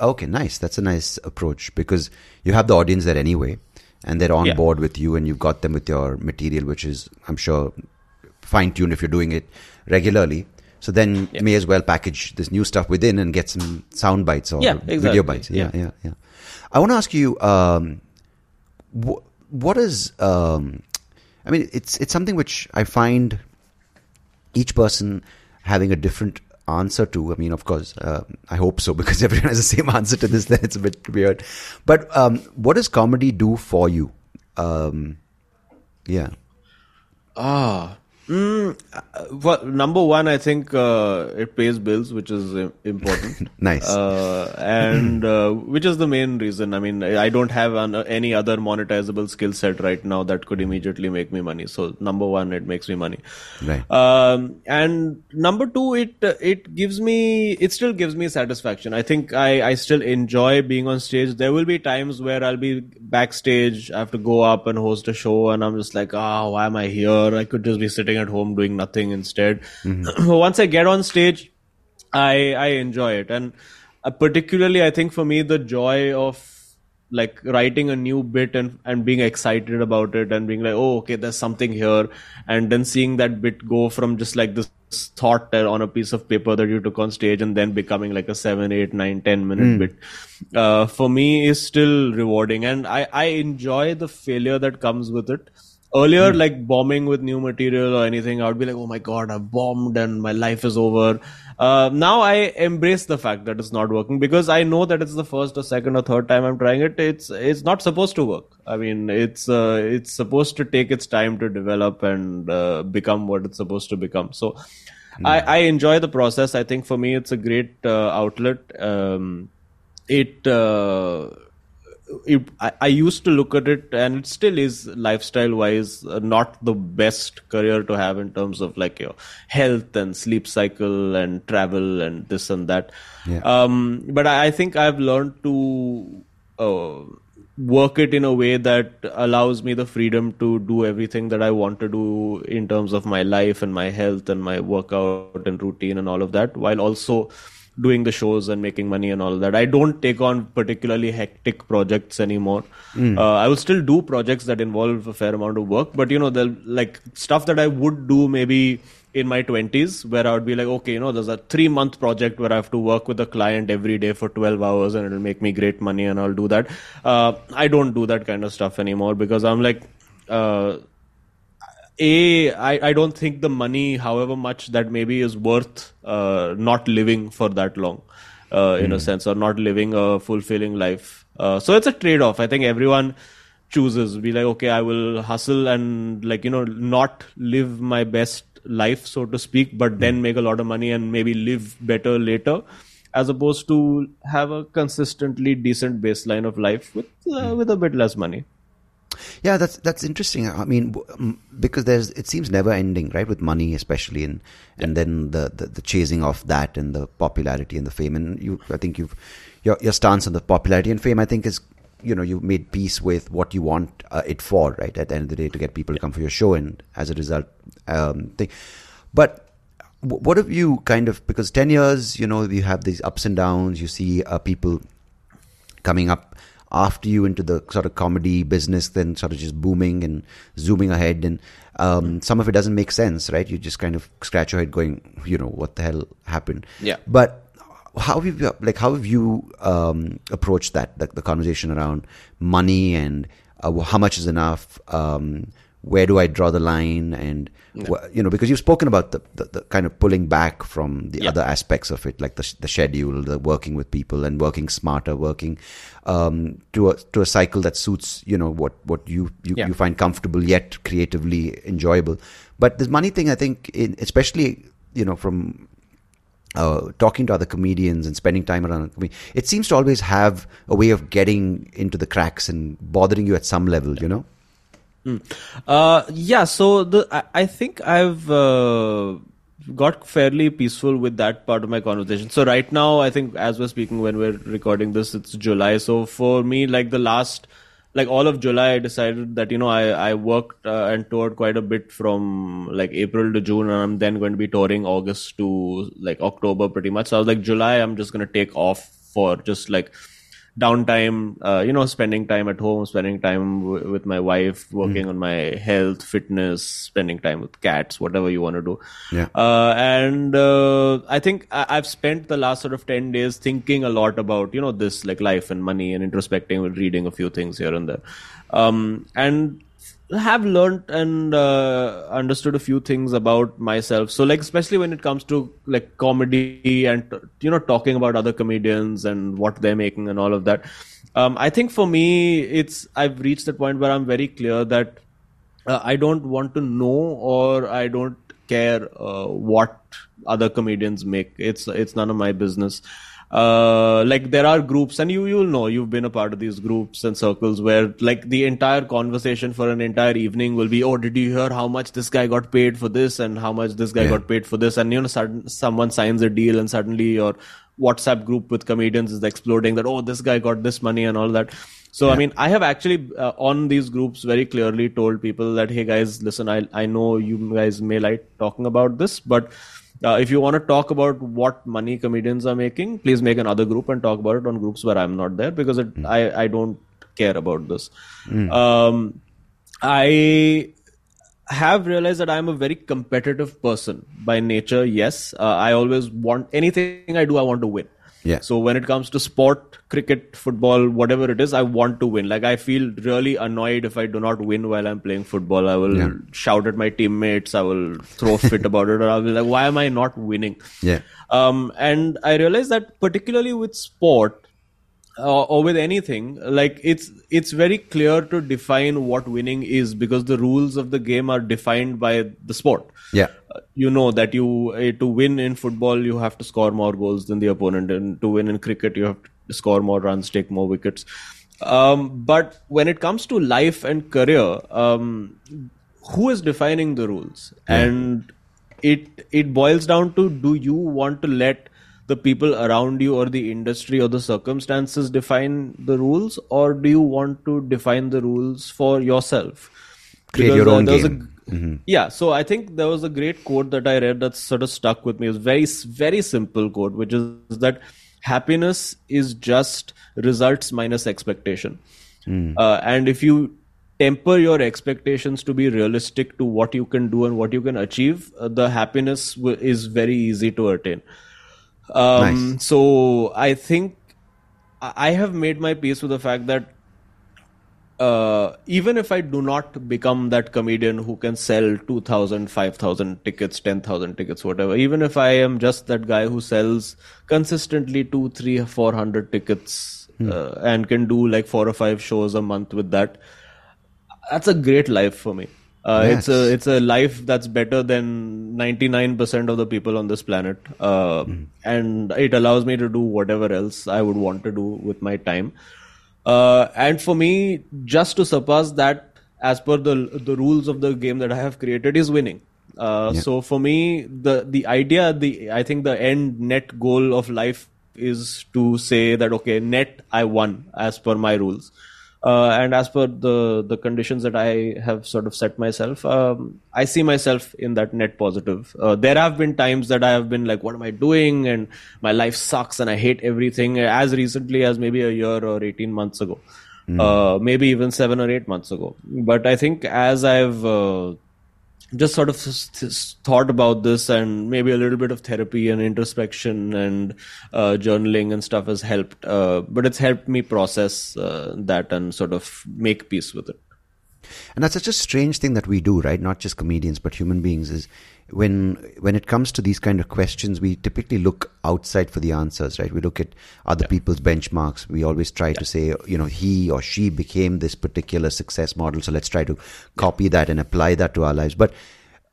Okay, nice. That's a nice approach because you have the audience there anyway, and they're on Yeah. board with you, and you've got them with your material, which is, I'm sure, fine tuned if you're doing it regularly. So then Yeah. may as well package this new stuff within and get some sound bites or Yeah, video bites. Yeah, Yeah. yeah, yeah. I want to ask you, um, wh- what is? Um, I mean, it's it's something which I find each person having a different answer to. I mean, of course, uh, I hope so because everyone has the same answer to this. Then it's a bit weird. But um, what does comedy do for you? Um, yeah, Ah. Mm, uh, well, number one, I think uh, it pays bills, which is important. Nice. Uh, and uh, which is the main reason. I mean, I don't have an, any other monetizable skill set right now that could immediately make me money. So, number one, it makes me money. right. Um, and number two, it it gives me it still gives me satisfaction. I think I I still enjoy being on stage. There will be times where I'll be backstage. I have to go up and host a show, and I'm just like, ah, why am I here? I could just be sitting at home doing nothing instead. Once I get on stage, I I enjoy it, and uh, particularly I think for me the joy of like writing a new bit and and being excited about it and being like oh okay there's something here. And then seeing that bit go from just like this thought on a piece of paper that you took on stage and then becoming like a seven eight nine ten minute bit uh, for me is still rewarding. And i i enjoy the failure that comes with it Earlier, like bombing with new material or anything, I would be like, "Oh my god, I've bombed and my life is over." Uh, now I embrace the fact that it's not working because I know that it's the first or second or third time I'm trying it. It's it's not supposed to work. I mean, it's uh, it's supposed to take its time to develop and uh, become what it's supposed to become. So. I, I enjoy the process. I think for me, it's a great uh, outlet. Um, it, uh, it I, I used to look at it, and it still is lifestyle wise uh, not the best career to have in terms of like your health and sleep cycle and travel and this and that. Yeah. Um, but I, I think I've learned to. Uh, work it in a way that allows me the freedom to do everything that I want to do in terms of my life and my health and my workout and routine and all of that, while also doing the shows and making money and all that. I don't take on particularly hectic projects anymore. Uh, I will still do projects that involve a fair amount of work, but you know, the like stuff that I would do maybe in my 20s where I would be like, okay, you know, there's a three month project where I have to work with a client every day for 12 hours and it'll make me great money and I'll do that. Uh, I don't do that kind of stuff anymore because I'm like, uh, a I, I don't think the money however much that maybe is worth uh, not living for that long uh, in a sense or not living a fulfilling life. Uh, so it's a trade-off. I think everyone chooses. Be like okay i will hustle and like you know not live my best life so to speak but then make a lot of money and maybe live better later as opposed to have a consistently decent baseline of life with uh, with a bit less money Yeah, that's that's interesting. I mean, because there's it seems never ending, right? With money, especially, and and then the, the the chasing of that and the popularity and the fame. And you, I think you've your your stance on the popularity and fame. I think is you know you've made peace with what you want uh, it for, right? At the end of the day, to get people to come for your show, and as a result, um, thing. But what have you kind of because ten years, you know, you have these ups and downs. You see uh, people coming up after you into the sort of comedy business, then sort of just booming and zooming ahead. And um, some of it doesn't make sense, right? You just kind of scratch your head going, you know, what the hell happened? Yeah. But how have you, like, how have you um, approached that, the, the conversation around money and uh, how much is enough? Um, where do I draw the line? And, wh- you know, because you've spoken about the, the, the kind of pulling back from the Yeah. other aspects of it, like the, the schedule, the working with people and working smarter, working um, to a to a cycle that suits you know what what you you, Yeah. you find comfortable yet creatively enjoyable. But this money thing, I think, in, especially you know from uh, talking to other comedians and spending time around, I mean, it seems to always have a way of getting into the cracks and bothering you at some level. You know. Uh, yeah. So the I, I think I've uh, got fairly peaceful with that part of my conversation. So right now, I think as we're speaking, when we're recording this, it's July. So for me, like the last, like all of July, I decided that you know I I worked uh, and toured quite a bit from like April to June, and I'm then going to be touring August to like October, pretty much. So I was like July, I'm just to take off for just like downtime uh, you know spending time at home spending time w- with my wife working on my health fitness spending time with cats whatever you want to do. Yeah. uh, and uh, i think I- i've spent the last sort of 10 days thinking a lot about you know this like life and money and introspecting and reading a few things here and there. Um, and have learned and uh, understood a few things about myself so like especially when it comes to like comedy and you know talking about other comedians and what they're making and all of that um, i think for me it's i've reached the point where i'm very clear that uh, I don't want to know or I don't care uh, what other comedians make. It's it's none of my business. Uh, like there are groups, and you you'll know you've been a part of these groups and circles where like the entire conversation for an entire evening will be, oh, did you hear how much this guy got paid for this and how much this guy Yeah. got paid for this? And you know, sudden, someone signs a deal and suddenly your WhatsApp group with comedians is exploding that oh, this guy got this money and all that. So I mean, I have actually uh, on these groups very clearly told people that hey guys, listen, I I know you guys may like talking about this, but uh, if you want to talk about what money comedians are making, please make another group and talk about it on groups where I'm not there because it, I I don't care about this. Um, I have realized that I'm a very competitive person by nature. Yes, uh, I always want anything I do. I want to win. Yeah. So when it comes to sport, cricket, football, whatever it is, I want to win. Like I feel really annoyed if I do not win while I'm playing football. I will Yeah. shout at my teammates. I will throw a fit about it, or I'll be like, "Why am I not winning?" Yeah. Um, and I realized that particularly with sport uh, or with anything, like it's it's very clear to define what winning is because the rules of the game are defined by the sport. Yeah. Uh, you know that you uh, to win in football you have to score more goals than the opponent, and to win in cricket you have to score more runs, take more wickets. Um, but when it comes to life and career, um, who is defining the rules? And it it boils down to do you want to let the people around you or the industry or the circumstances define the rules or do you want to define the rules for yourself? Create your own was a- game. yeah so i think there was a great quote that i read that sort of stuck with me. It was very very simple quote which is that happiness is just results minus expectation. Uh, and if you temper your expectations to be realistic to what you can do and what you can achieve uh, the happiness w- is very easy to attain um, Nice. so i think I have made my peace with the fact that uh, even if I do not become that comedian who can sell 2,000, 5,000 tickets, 10,000 tickets, whatever, even if I am just that guy who sells consistently two, three, 400 tickets uh, and can do like four or five shows a month with that, that's a great life for me. Uh, It's a it's a life that's better than 99% of the people on this planet, uh, and it allows me to do whatever else I would want to do with my time. Uh, and for me, just to surpass that, as per the the rules of the game that I have created, is winning. Uh, So for me, the the idea, the I think the end net goal of life is to say that okay, net I won as per my rules. Uh, and as per the the conditions that I have sort of set myself, um, I see myself in that net positive. Uh, there have been times that I have been like, "What am I doing?" and my life sucks, and I hate everything. As recently as maybe a year or eighteen months ago, uh, maybe even seven or eight months ago. But I think as I've uh, just sort of thought about this and maybe a little bit of therapy and introspection and uh, journaling and stuff has helped uh, but it's helped me process uh, that and sort of make peace with it And that's such a strange thing that we do, right? Not just comedians, but human beings. Is when when it comes to these kind of questions, we typically look outside for the answers, right? We look at other people's benchmarks. We always try to say, you know, he or she became this particular success model, so let's try to copy that and apply that to our lives. But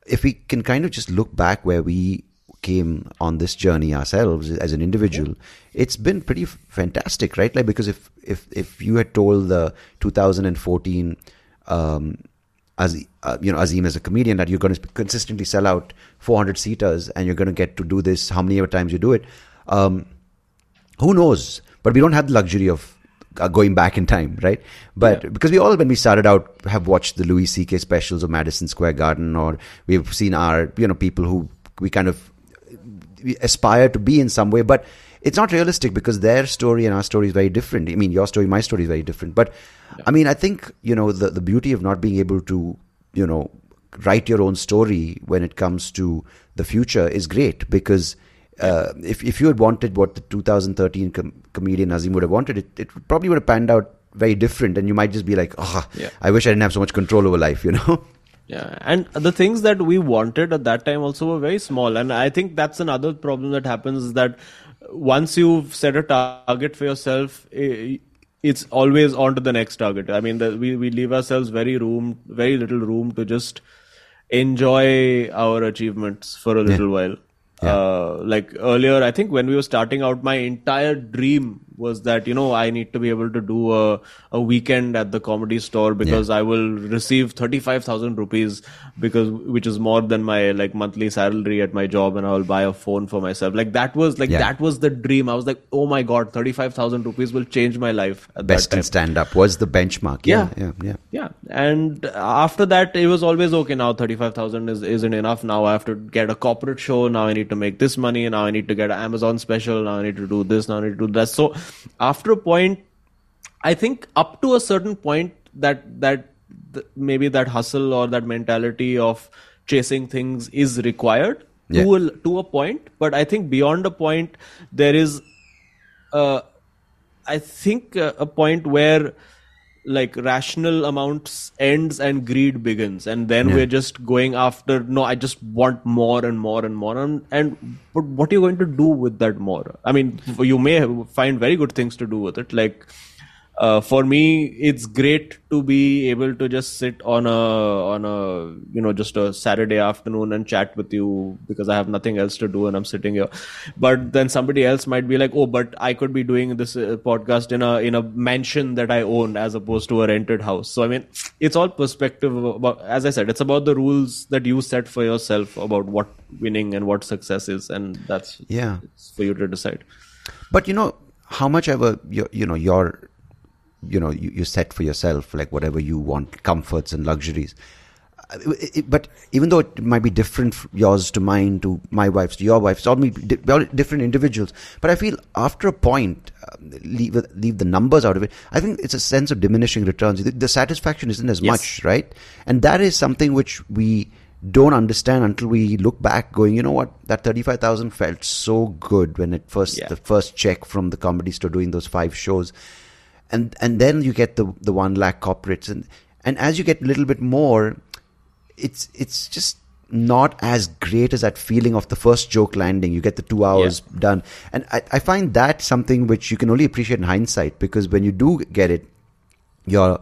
if we can kind of just look back where we came on this journey ourselves as an individual, it's been pretty f- fantastic, right? Like because if if if you had told the 2014 um, as uh, you know Azeem as a comedian that you're going to consistently sell out 400 seaters and you're going to get to do this how many times you do it. Um, who knows? But we don't have the luxury of uh, going back in time right? But Yeah. because we all when we started out have watched the Louis CK specials of Madison Square Garden or we've seen our you know people who we kind of we aspire to be in some way, but it's not realistic because their story and our story is very different. I mean, your story, my story is very different. But I mean, I think you know the the beauty of not being able to you know write your own story when it comes to the future is great because. Uh, if if you had wanted what the 2013 com- comedian Azeem would have wanted, it, it probably would have panned out very different, and you might just be like, "Oh, Yeah. I wish I didn't have so much control over life," you know. Yeah, and the things that we wanted at that time also were very small, and I think that's another problem that happens is that once you've set a target for yourself, it's always on to the next target. I mean, the, we we leave ourselves very room, very little room to just enjoy our achievements for a little while. Uh, like earlier, I think when we were starting out, my entire dream was that you know I need to be able to do a a weekend at the comedy store because I will receive thirty five thousand rupees because which is more than my like monthly salary at my job, and I will buy a phone for myself. Like that was like Yeah. that was the dream. I was like, oh my god, thirty five thousand rupees will change my life at Best in stand up was the benchmark. Yeah, Yeah. yeah, yeah. Yeah, and after that, it was always okay. Now thirty-five thousand is isn't enough. Now I have to get a corporate show. Now I need to make this money. Now I need to get an Amazon special. Now I need to do this. Now I need to do that. So after a point, I think up to a certain point that that th- maybe that hustle or that mentality of chasing things is required Yeah. to a, to a point. But I think beyond a point, there is uh, I think uh, a point where like rational amounts ends and greed begins. And then Yeah. we're just going after no i just want more and more and more. And, and but what are you going to do with that more? I mean you may find very good things to do with it. Like uh, for me it's great to be able to just sit on a on a you know just a saturday afternoon and chat with you because i have nothing else to do and i'm sitting here. But then somebody else might be like oh but i could be doing this uh, podcast in a in a mansion that i own as opposed to a rented house. So i mean it's all perspective about as i said it's about the rules that you set for yourself about what winning and what success is and that's Yeah. for you to decide. But you know, how much ever you you know your you know you, you set for yourself like whatever you want comforts and luxuries. Uh, it- it- But even though it might be different, yours to mine, to my wife's, to your wife's, all, all different individuals. But I feel after a point, um, leave leave the numbers out of it. I think it's a sense of diminishing returns. The, the satisfaction isn't as Yes. much, right? And that is something which we don't understand until we look back, going, you know what, that thirty-five thousand felt so good when it first Yeah. the first check from the comedy store doing those five shows, and and then you get the the one lakh corporates, and and as you get a little bit more, it's it's just not as great as that feeling of the first joke landing. You get the two hours done, and I, I find that something which you can only appreciate in hindsight because when you do get it, you're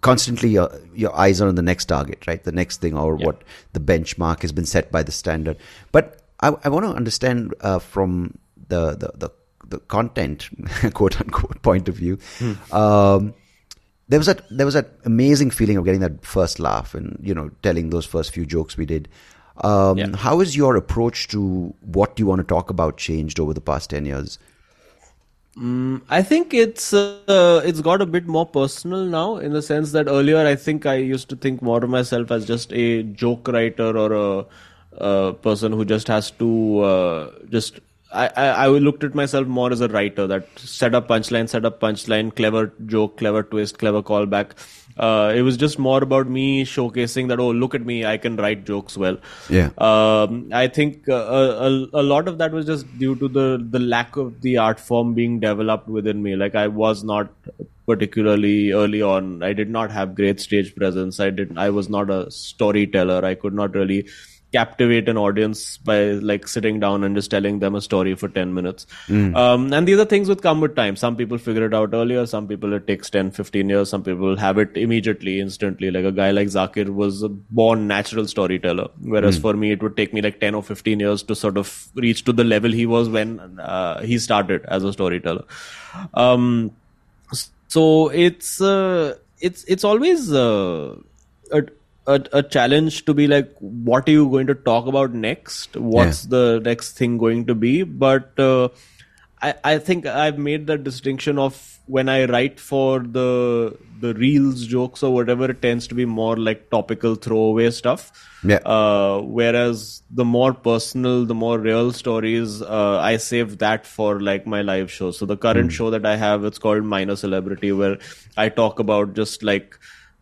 constantly your your eyes are on the next target, right? The next thing or Yeah. what the benchmark has been set by the standard. But I, I want to understand uh, from the, the the the content quote unquote point of view. Um, there was that there was that amazing feeling of getting that first laugh and you know telling those first few jokes we did. Um, Yeah. How has your approach to what you want to talk about changed over the past ten years? I think it's uh, it's got a bit more personal now in the sense that earlier I think I used to think more of myself as just a joke writer or a, a person who just has to uh, just I, I I looked at myself more as a writer that set up punchline, set up punchline, clever joke, clever twist, clever callback. Uh, it was just more about me showcasing that oh look at me I can write jokes well. Yeah. Um, I think uh, a, a, a lot of that was just due to the the lack of the art form being developed within me. Like I was not particularly early on. I did not have great stage presence. I did. I was not a storyteller. I could not really captivate an audience by like sitting down and just telling them a story for 10 minutes. Um, and these are things with come with time. Some people figure it out earlier. Some people it takes 10 15 years. Some people have it immediately instantly. Like a guy like zakir was a born natural storyteller. Whereas for me it would take me like 10 or 15 years to sort of reach to the level he was when uh, he started as a storyteller. Um, so it's uh, it's it's always uh, a, a a challenge to be like what are you going to talk about next? What's the next thing going to be? But uh, I, I think I've made the distinction of when I write for the the reels jokes or whatever it tends to be more like topical throwaway stuff. Yeah. uh, whereas the more personal, the more real stories, uh, I save that for like my live show. So the current show that I have, it's called Minor Celebrity, where I talk about just like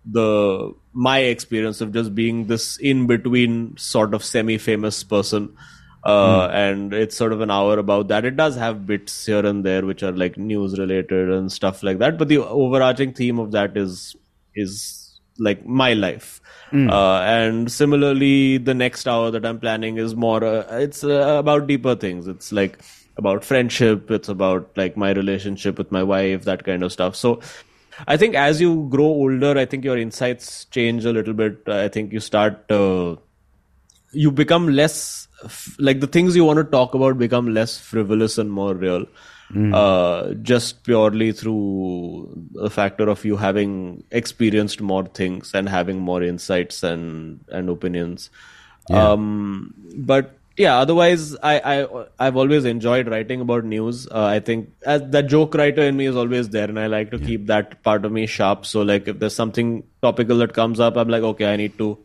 the my experience of just being this in between sort of semi famous person. Uh, and it's sort of an hour about that. It does have bits here and there which are like news related and stuff like that. But the overarching theme of that is is like my life. Uh, and similarly, the next hour that I'm planning is more. Uh, it's uh, about deeper things. It's like about friendship. It's about like my relationship with my wife, that kind of stuff. So. I think as you grow older, I think your insights change a little bit. I think you start uh, you become less f- like the things you want to talk about become less frivolous and more real uh, just purely through the factor of you having experienced more things and having more insights and and opinions. Um but yeah otherwise i i i've always enjoyed writing about news uh, i think as that joke writer in me is always there and i like to keep that part of me sharp so like if there's something topical that comes up i'm like okay i need to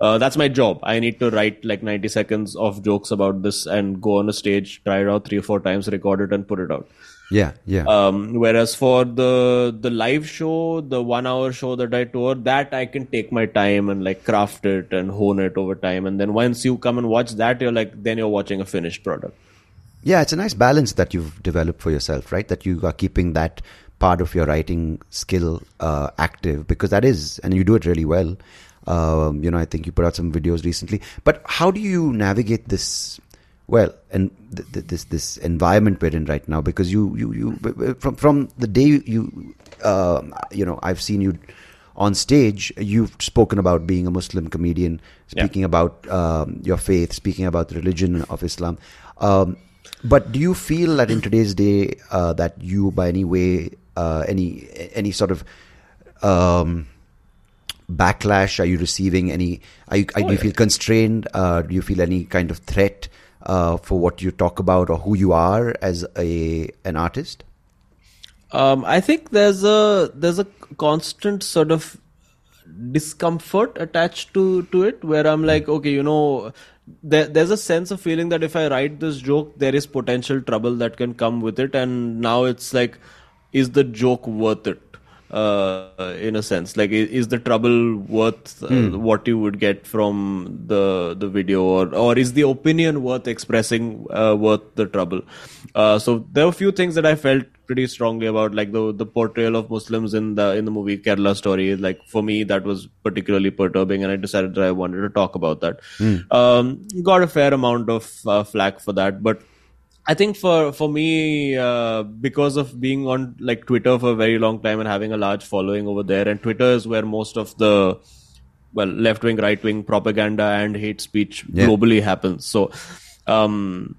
uh, that's my job. I need to write like 90 seconds of jokes about this and go on a stage, try it out three or four times, record it, and put it out. Yeah, yeah. Um, whereas for the the live show, the one hour show that I tour, that I can take my time and like craft it and hone it over time. And then once you come and watch that, you're like, then you're watching a finished product. Yeah, it's a nice balance that you've developed for yourself, right? That you are keeping that part of your writing skill uh, active because that is, and you do it really well. Um, you know, I think you put out some videos recently. But how do you navigate this? Well, and th- th- this this environment we're in right now, because you you you from from the day you, you uh, you know I've seen you on stage, you've spoken about being a Muslim comedian, speaking yeah. about um, your faith, speaking about the religion of Islam. Um, but do you feel that in today's day uh, that you, by any way, uh, any any sort of um, backlash are you receiving? Any? Are you, oh, do you feel constrained? Uh, do you feel any kind of threat uh, for what you talk about or who you are as a an artist? Um, I think there's a there's a constant sort of discomfort attached to to it where I'm like, okay, you know, there, there's a sense of feeling that if I write this joke, there is potential trouble that can come with it, and now it's like, is the joke worth it? Uh, in a sense. Like is, the trouble worth uh, mm. what you would get from the the video? Or or is the opinion worth expressing uh, worth the trouble? Uh, so there are a few things that i felt pretty strongly about like the the portrayal of muslims in the in the movie kerala story. Like for me that was particularly perturbing and i decided that i wanted to talk about that. Mm. um, got a fair amount of uh, flack for that but I think for for me, uh, because of being on like Twitter for a very long time and having a large following over there, and Twitter is where most of the well left wing, right wing propaganda and hate speech yeah. globally happens. So, um,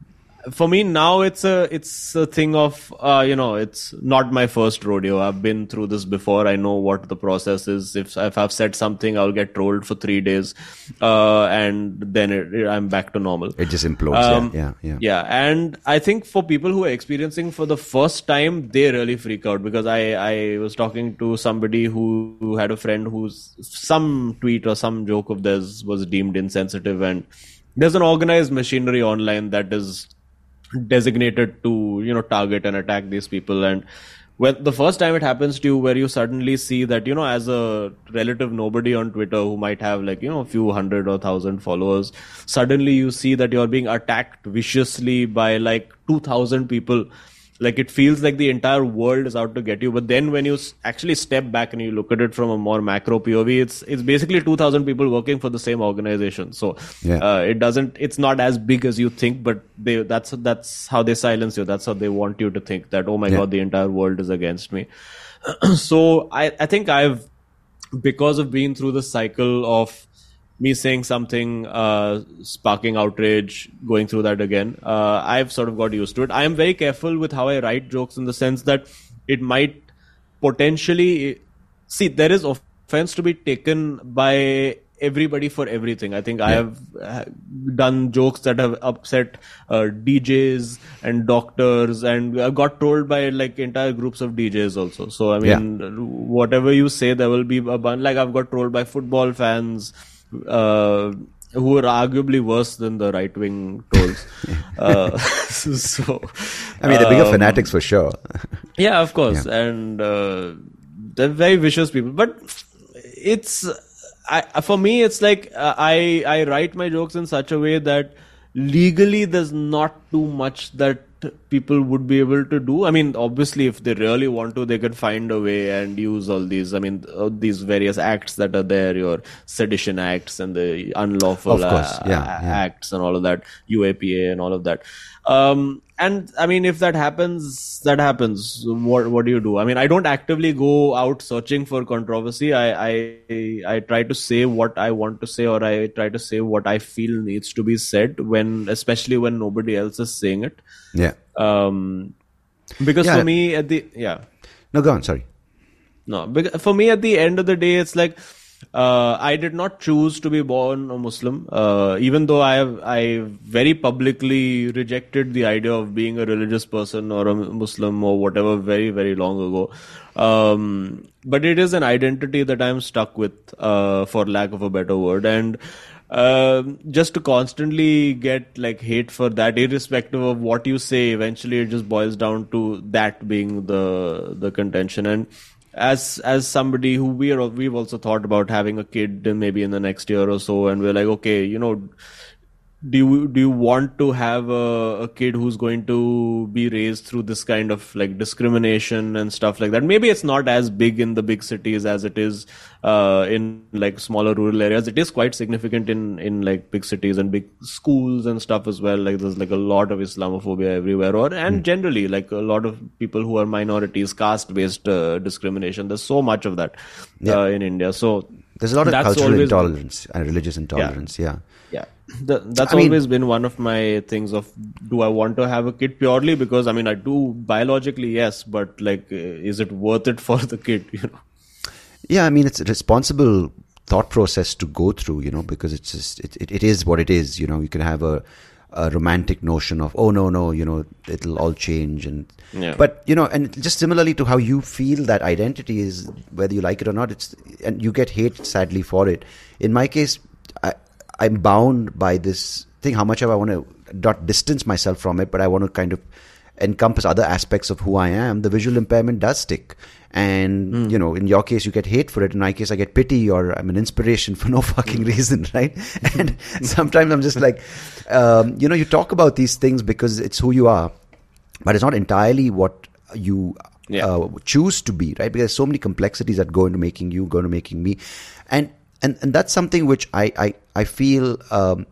for me now it's a it's a thing of uh, you know it's not my first rodeo. I've been through this before. I know what the process is. If, if i've said something i'll get trolled for three days uh, and then it, i'm back to normal. It just implodes um, yeah, yeah. yeah yeah and i think for people who are experiencing for the first time they really freak out because i i was talking to somebody who, who had a friend whose some tweet or some joke of theirs was deemed insensitive and there's an organized machinery online that is designated to you know target and attack these people. And when the first time it happens to you where you suddenly see that you know as a relative nobody on twitter who might have like you know a few hundred or thousand followers suddenly you see that you're being attacked viciously by like 2000 people like it feels like the entire world is out to get you but then when you actually step back and you look at it from a more macro pov it's it's basically 2000 people working for the same organization so yeah. uh, it doesn't it's not as big as you think but they that's that's how they silence you that's how they want you to think that oh my yeah. god the entire world is against me so i i think i've because of being through the cycle of me saying something, uh, sparking outrage, going through that again. Uh, I've sort of got used to it. I am very careful with how I write jokes in the sense that it might potentially see there is offense to be taken by everybody for everything. I think yeah. I have uh, done jokes that have upset uh, DJs and doctors, and I got told by like entire groups of DJs also. So I mean, yeah. whatever you say, there will be a bunch. Like I've got told by football fans uh, who are arguably worse than the right wing trolls. uh, so, I mean, the bigger um, fanatics for sure. yeah, of course, yeah. and uh, they're very vicious people. But it's I, for me, it's like uh, I I write my jokes in such a way that legally there's not too much that people would be able to do i mean obviously if they really want to they could find a way and use all these i mean uh, these various acts that are there your sedition acts and the unlawful course, yeah, uh, yeah. acts and all of that uapa and all of that um, and I mean, if that happens, that happens. What what do you do? I mean, I don't actively go out searching for controversy. I I I try to say what I want to say, or I try to say what I feel needs to be said when, especially when nobody else is saying it. Yeah. Um, because yeah. for me, at the yeah. No, go on. Sorry. No, for me, at the end of the day, it's like uh, I did not choose to be born a Muslim, uh, even though I have I very publicly rejected the idea of being a religious person or a Muslim or whatever very very long ago. Um, but it is an identity that I'm stuck with, uh, for lack of a better word, and uh, just to constantly get like hate for that, irrespective of what you say, eventually it just boils down to that being the the contention and as as somebody who we are we've also thought about having a kid maybe in the next year or so and we're like okay you know do you do you want to have a, a, kid who's going to be raised through this kind of like discrimination and stuff like that? Maybe it's not as big in the big cities as it is uh, in like smaller rural areas. It is quite significant in in like big cities and big schools and stuff as well. Like there's like a lot of islamophobia everywhere. Or and mm. generally like a lot of people who are minorities caste based uh, discrimination. There's so much of that yeah. uh, in india. So there's a lot of cultural intolerance and religious intolerance. Yeah, yeah. The, that's I always mean, been one of my things of do I want to have a kid? Purely because I mean I do biologically yes but like uh, is it worth it for the kid you know? Yeah I mean it's a responsible thought process to go through you know because it's just it, it, it is what it is you know. You can have a a romantic notion of oh no no you know it'll all change and yeah. but you know and just similarly to how you feel that identity is whether you like it or not it's and you get hate sadly for it. In my case I, I'm bound by this thing. How much I want to not distance myself from it, but I want to kind of encompass other aspects of who I am. The visual impairment does stick. And, mm. you know, in your case, you get hate for it. In my case, I get pity or I'm an inspiration for no fucking hmm. reason, right? and sometimes I'm just like, um, you know, you talk about these things because it's who you are, but it's not entirely what you yeah. uh, choose to be, right? Because there's so many complexities that go into making you, go into making me. And and and that's something which I I I feel um,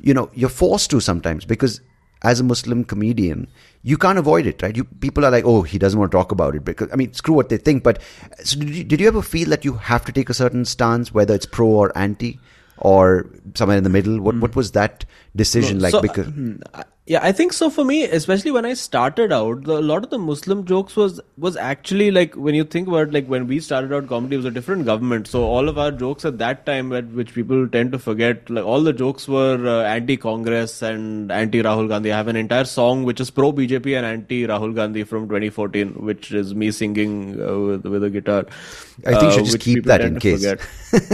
you know you're forced to sometimes because as a Muslim comedian you can't avoid it right? You people are like oh he doesn't want to talk about it because I mean screw what they think but so did you, did you ever feel that you have to take a certain stance whether it's pro or anti or somewhere in the middle? What mm. what was that decision no, like? so, because hmm, yeah, I think so for me, especially when I started out, the, a lot of the Muslim jokes was was actually like when you think about like when we started out comedy, it was a different government. So all of our jokes at that time, which people tend to forget, like all the jokes were uh, anti-Congress and anti-Rahul Gandhi. I have an entire song which is pro BJP and anti-Rahul Gandhi from 2014, which is me singing uh, with, with a guitar. I think you should uh, just keep that in case.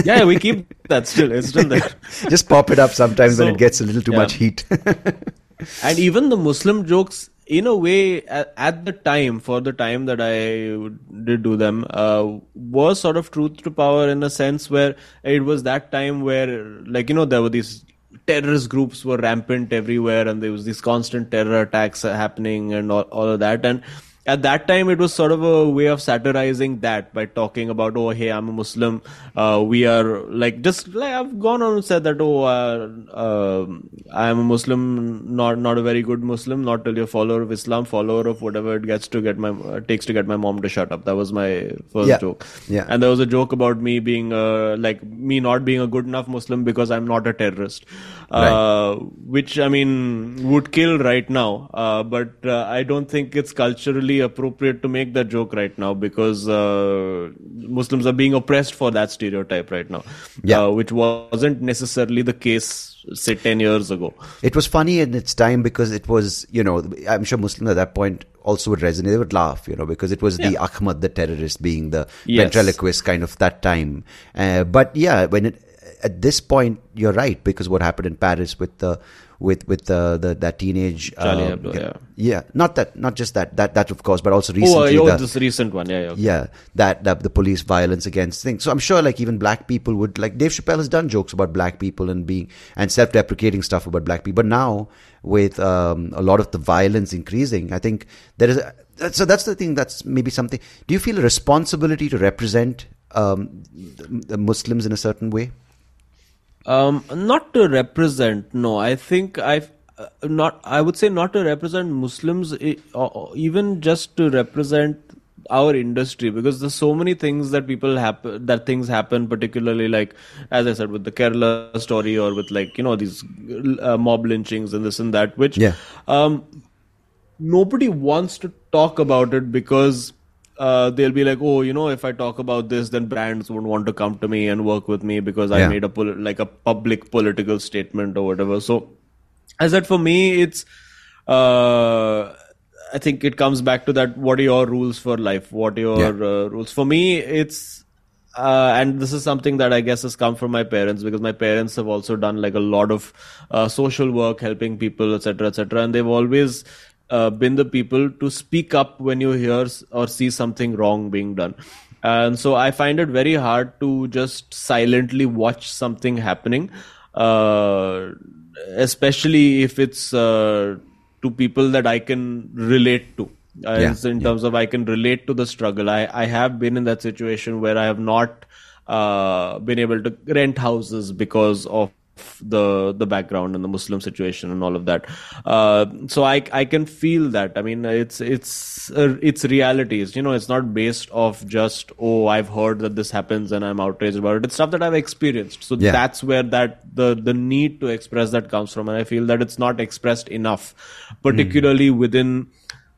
yeah, we keep that still. It's still there. just pop it up sometimes so, when it gets a little too yeah. much heat and even the Muslim jokes, in a way, at, the time, for the time that I did do them, uh, was sort of truth to power in a sense where it was that time where, like, you know, there were these terrorist groups were rampant everywhere and there was these constant terror attacks happening and all, all of that. And at that time it was sort of a way of satirizing that by talking about oh hey i'm a muslim. Uh, we are like just like i've gone on and said that oh uh, uh, i am a muslim not not a very good muslim not really a follower of islam follower of whatever it gets to get my uh, takes to get my mom to shut up. That was my first yeah. joke. Yeah. And there was a joke about me being uh, like me not being a good enough muslim because i'm not a terrorist. Right. Uh, which i mean would kill right now. But i don't think it's culturally appropriate to make that joke right now because uh, Muslims are being oppressed for that stereotype right now, yeah. Uh, which wasn't necessarily the case say 10 years ago. It was funny in its time because it was, you know, I'm sure Muslims at that point also would resonate. They would laugh, you know, because it was yeah. the Achmed, the terrorist, being the yes. ventriloquist kind of that time. Uh, but yeah, when it, at this point, you're right because what happened in Paris with the with with the, the that teenage Charlie uh, Hebdo, yeah. yeah not that not just that that that of course but also recently oh, oh the, this recent one yeah yeah, okay. yeah that, that the police violence against things so I'm sure like even black people would like Dave Chappelle has done jokes about black people and being and self-deprecating stuff about black people but now with um, a lot of the violence increasing I think there is a, so that's the thing that's maybe something do you feel a responsibility to represent um, the Muslims in a certain way um, not to represent. No, I think I've uh, not. I would say not to represent Muslims, uh, even just to represent our industry because there's so many things that people happen that things happen particularly like as i said with the kerala story or with like you know these uh, mob lynchings and this and that which yeah. um nobody wants to talk about it because uh, they'll be like, oh, you know, if I talk about this, then brands would want to come to me and work with me because I made a pol- like a public political statement or whatever. So, as that for me, it's uh, I think it comes back to that. What are your rules for life? What are your yeah. uh, rules? For me, it's uh, and this is something that I guess has come from my parents because my parents have also done like a lot of uh, social work, helping people, etc., etc., and they've always uh, been the people to speak up when you hear or see something wrong being done. And so I find it very hard to just silently watch something happening. Uh, especially if it's uh, to people that I can relate to. Yeah, in terms of I can relate to the struggle. I, I have been in that situation where I have not uh, been able to rent houses because of the the background and the Muslim situation and all of that. Uh, so I I can feel that. I mean, it's it's uh, it's realities. You know, it's not based off just oh I've heard that this happens and I'm outraged about it. It's stuff that I've experienced. So Yeah. that's where that the the need to express that comes from, and I feel that it's not expressed enough, particularly within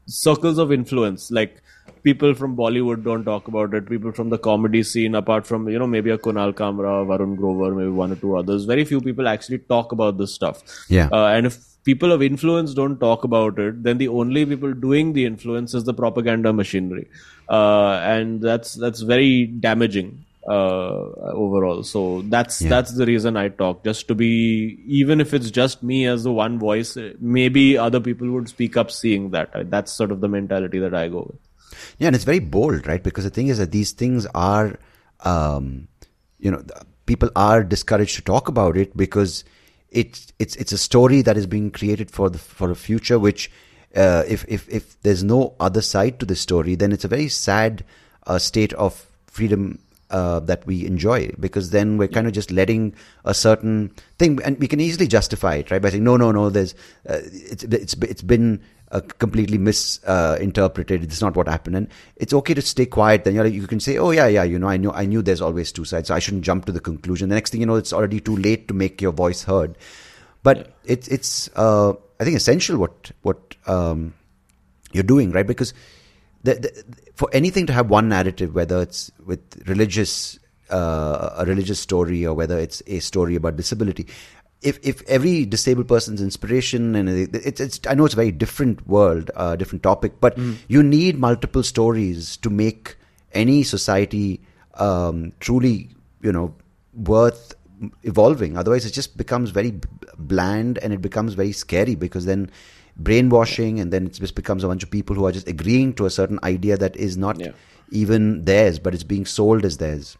circles of influence like people from bollywood don't talk about it. People from the comedy scene apart from you know maybe a kunal kamra varun grover maybe one or two others very few people actually talk about this stuff. Yeah. uh, and if people of influence don't talk about it then the only people doing the influence is the propaganda machinery. Uh, and that's that's very damaging uh, overall. So that's Yeah. that's the reason i talk. Just to be even if it's just me as the one voice maybe other people would speak up seeing that. That's sort of the mentality that i go with Yeah, and it's very bold, right? Because the thing is that these things are, um, you know, people are discouraged to talk about it because it's it's it's a story that is being created for the for a future which. Uh, if if if there's no other side to the story, then it's a very sad uh, state of freedom uh, that we enjoy because then we're kind of just letting a certain thing, and we can easily justify it, right? By saying no, no, no. There's uh, it's it's it's been uh, completely misinterpreted. It's not what happened, and it's okay to stay quiet. Then you're like, you can say, oh yeah, yeah, you know, I know, I knew there's always two sides, so I shouldn't jump to the conclusion. The next thing you know, it's already too late to make your voice heard. But it's it's uh, I think essential what what um, you're doing, right? Because the, the, for anything to have one narrative, whether it's with religious uh, a religious story or whether it's a story about disability, if if every disabled person's inspiration and it's it's I know it's a very different world, uh, different topic, but you need multiple stories to make any society um, truly you know worth evolving. Otherwise, it just becomes very bland and it becomes very scary because then brainwashing and then it just becomes a bunch of people who are just agreeing to a certain idea that is not Yeah. even theirs, but it's being sold as theirs.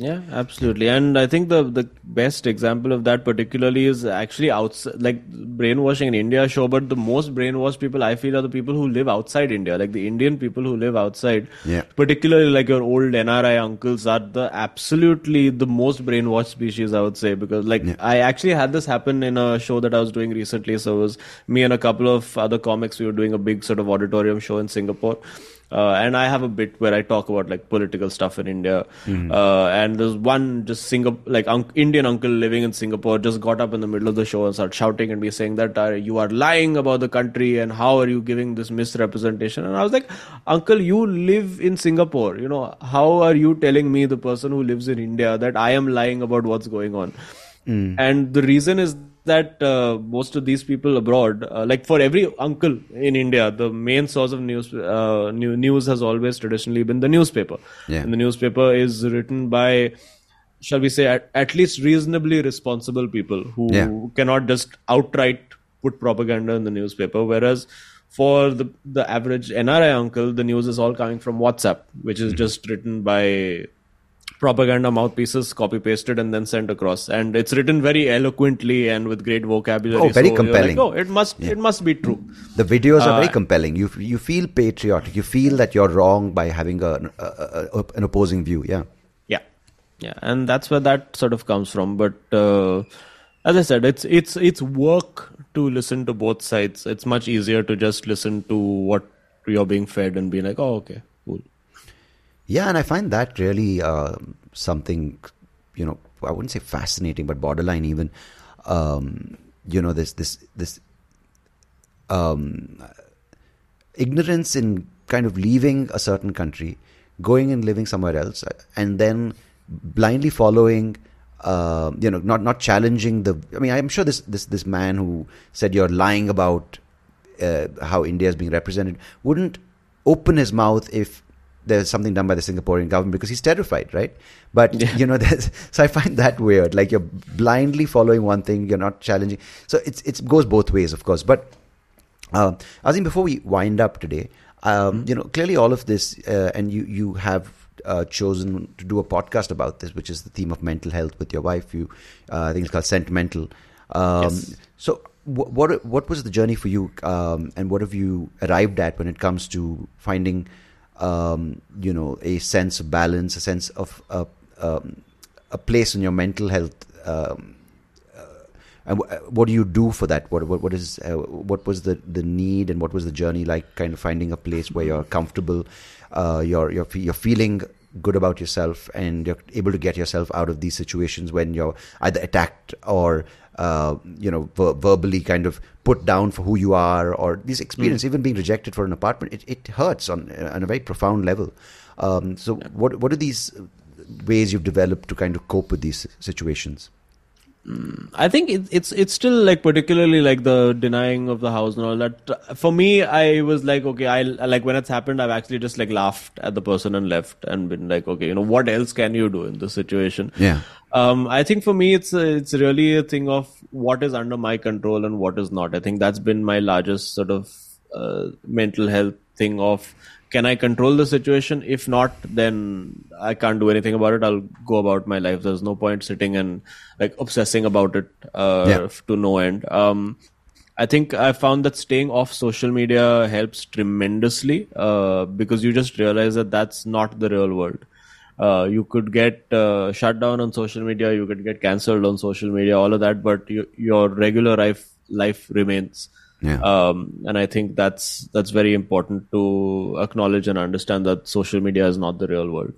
Yeah, absolutely. And I think the the best example of that particularly is actually outside like brainwashing in India show, but the most brainwashed people I feel are the people who live outside India, like the Indian people who live outside. Yeah. Particularly like your old NRI uncles are the absolutely the most brainwashed species I would say because like Yeah. I actually had this happen in a show that I was doing recently. So it was me and a couple of other comics. We were doing a big sort of auditorium show in Singapore. Uh, and I have a bit where I talk about like political stuff in India. Uh, and there's one just Singapore, like un- Indian uncle living in Singapore just got up in the middle of the show and started shouting and be saying that uh, you are lying about the country and how are you giving this misrepresentation? And I was like, Uncle, you live in Singapore. You know, how are you telling me, the person who lives in India, that I am lying about what's going on? And the reason is that uh, most of these people abroad, uh, like for every uncle in India, the main source of news uh, new, news has always traditionally been the newspaper. Yeah. And the newspaper is written by, shall we say, at, at least reasonably responsible people who Yeah. cannot just outright put propaganda in the newspaper. Whereas for the the average NRI uncle, the news is all coming from WhatsApp, which Mm-hmm. is just written by propaganda mouthpieces copy pasted and then sent across and it's written very eloquently and with great vocabulary Oh, very So compelling. like, oh it must it must be true The videos are very Uh, compelling. You you feel patriotic. You feel that you're wrong by having a, a, a, an opposing view. Yeah. yeah yeah and that's where that sort of comes from but uh, as i said it's it's it's work to listen to both sides it's much easier to just listen to what you're being fed and be like oh okay cool Yeah, and I find that really uh, something, you know, I wouldn't say fascinating, but borderline even. Um, you know, this this this um, ignorance in kind of leaving a certain country, going and living somewhere else, and then blindly following. Uh, you know, not not challenging the. I mean, I'm sure this this this man who said you're lying about uh, how India is being represented wouldn't open his mouth if there's something done by the Singaporean government because he's terrified, right? But Yeah. you know, there's, so I find that weird. Like you're blindly following one thing, you're not challenging. So it's it goes both ways, of course. But uh, I think before we wind up today, um, you know, clearly all of this, uh, and you you have uh, chosen to do a podcast about this, which is the theme of mental health with your wife. You, uh, I think it's called Sentimental. Um, Yes. So, wh- what what was the journey for you, um, and what have you arrived at when it comes to finding, um, you know, a sense of balance, a sense of uh, um, a place in your mental health? Um, uh, and wh- what do you do for that? What what, what is uh, what was the, the need and what was the journey like? Kind of finding a place where you're comfortable, uh, you're you're fe- you're feeling good about yourself, and you're able to get yourself out of these situations when you're either attacked or uh, you know ver- verbally kind of put down for who you are, or these experience even being rejected for an apartment. It it hurts on on a very profound level. Um, so what what are these ways you've developed to kind of cope with these situations? I think it, it's it's still like particularly like the denying of the house and all that. For me, I was like, okay, I like when it's happened, I've actually just like laughed at the person and left and been like, okay, you know, what else can you do in this situation? Yeah. Um, I think for me, it's a, it's really a thing of what is under my control and what is not. I think that's been my largest sort of uh, mental health thing of can I control the situation? If not, then I can't do anything about it. I'll go about my life. There's no point sitting and like obsessing about it uh, Yeah. to no end. Um, I think I found that staying off social media helps tremendously uh, because you just realize that that's not the real world. Uh, you could get uh, shut down on social media, you could get cancelled on social media, all of that, but you, your regular life life remains. Yeah. Um, and I think that's that's very important to acknowledge and understand that social media is not the real world.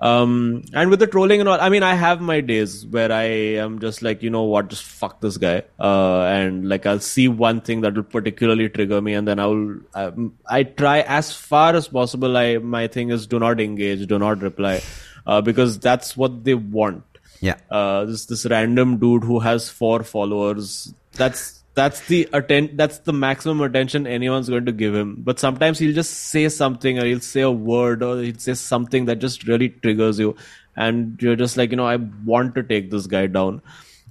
Um, and with the trolling and all, I mean, I have my days where I am just like, you know what, just fuck this guy. Uh, and like I'll see one thing that will particularly trigger me, and then I'll um, I try as far as possible. I my thing is do not engage, do not reply, uh, because that's what they want Yeah. uh, this this random dude who has four followers. That's that's the atten- that's the maximum attention anyone's going to give him. But sometimes he'll just say something, or he'll say a word, or he'll say something that just really triggers you, and you're just like, you know, I want to take this guy down.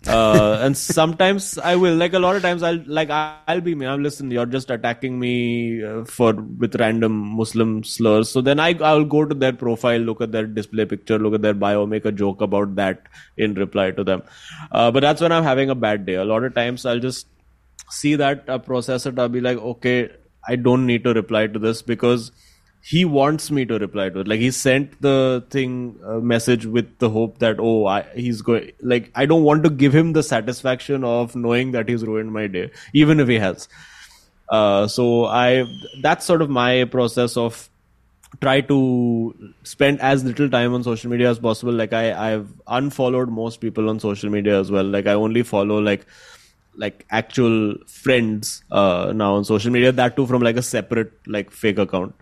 uh, and sometimes I will, like a lot of times, I'll like I'll be me. I'm listen. You're just attacking me uh, for with random Muslim slurs. So then I I'll go to their profile, look at their display picture, look at their bio, make a joke about that in reply to them. Uh, but that's when I'm having a bad day. A lot of times I'll just see that, uh, process it. I'll be like, okay, I don't need to reply to this because he wants me to reply to it. Like he sent the thing uh, message with the hope that oh, I, he's going. Like I don't want to give him the satisfaction of knowing that he's ruined my day, even if he has. Uh, so I that's sort of my process of try to spend as little time on social media as possible. Like I I've unfollowed most people on social media as well. Like I only follow like like actual friends uh, now on social media. That too from like a separate like fake account.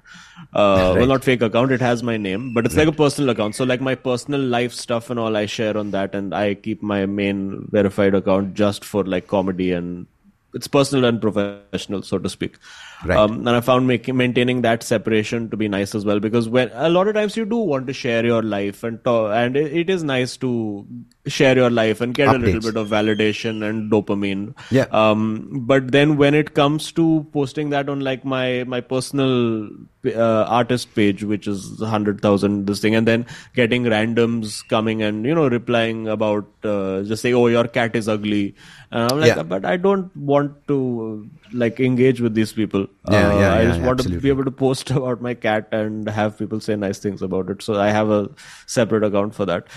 Uh, Well, not fake account. It has my name, but it's like a personal account. So like my personal life stuff and all I share on that, and I keep my main verified account just for like comedy and it's personal and professional, so to speak. Right. Um, and I found making maintaining that separation to be nice as well because when a lot of times you do want to share your life and to, and it, it is nice to share your life and get a little bit of validation and dopamine. Yeah. Um, but then when it comes to posting that on like my my personal uh, artist page, which is hundred thousand this thing, and then getting randoms coming and you know replying about uh, just say, oh, your cat is ugly, and I'm like, Yeah. but I don't want to like engage with these people. Yeah, Uh, yeah, I yeah, just want to be able to post about my cat and have people say nice things about it. So I have a separate account for that.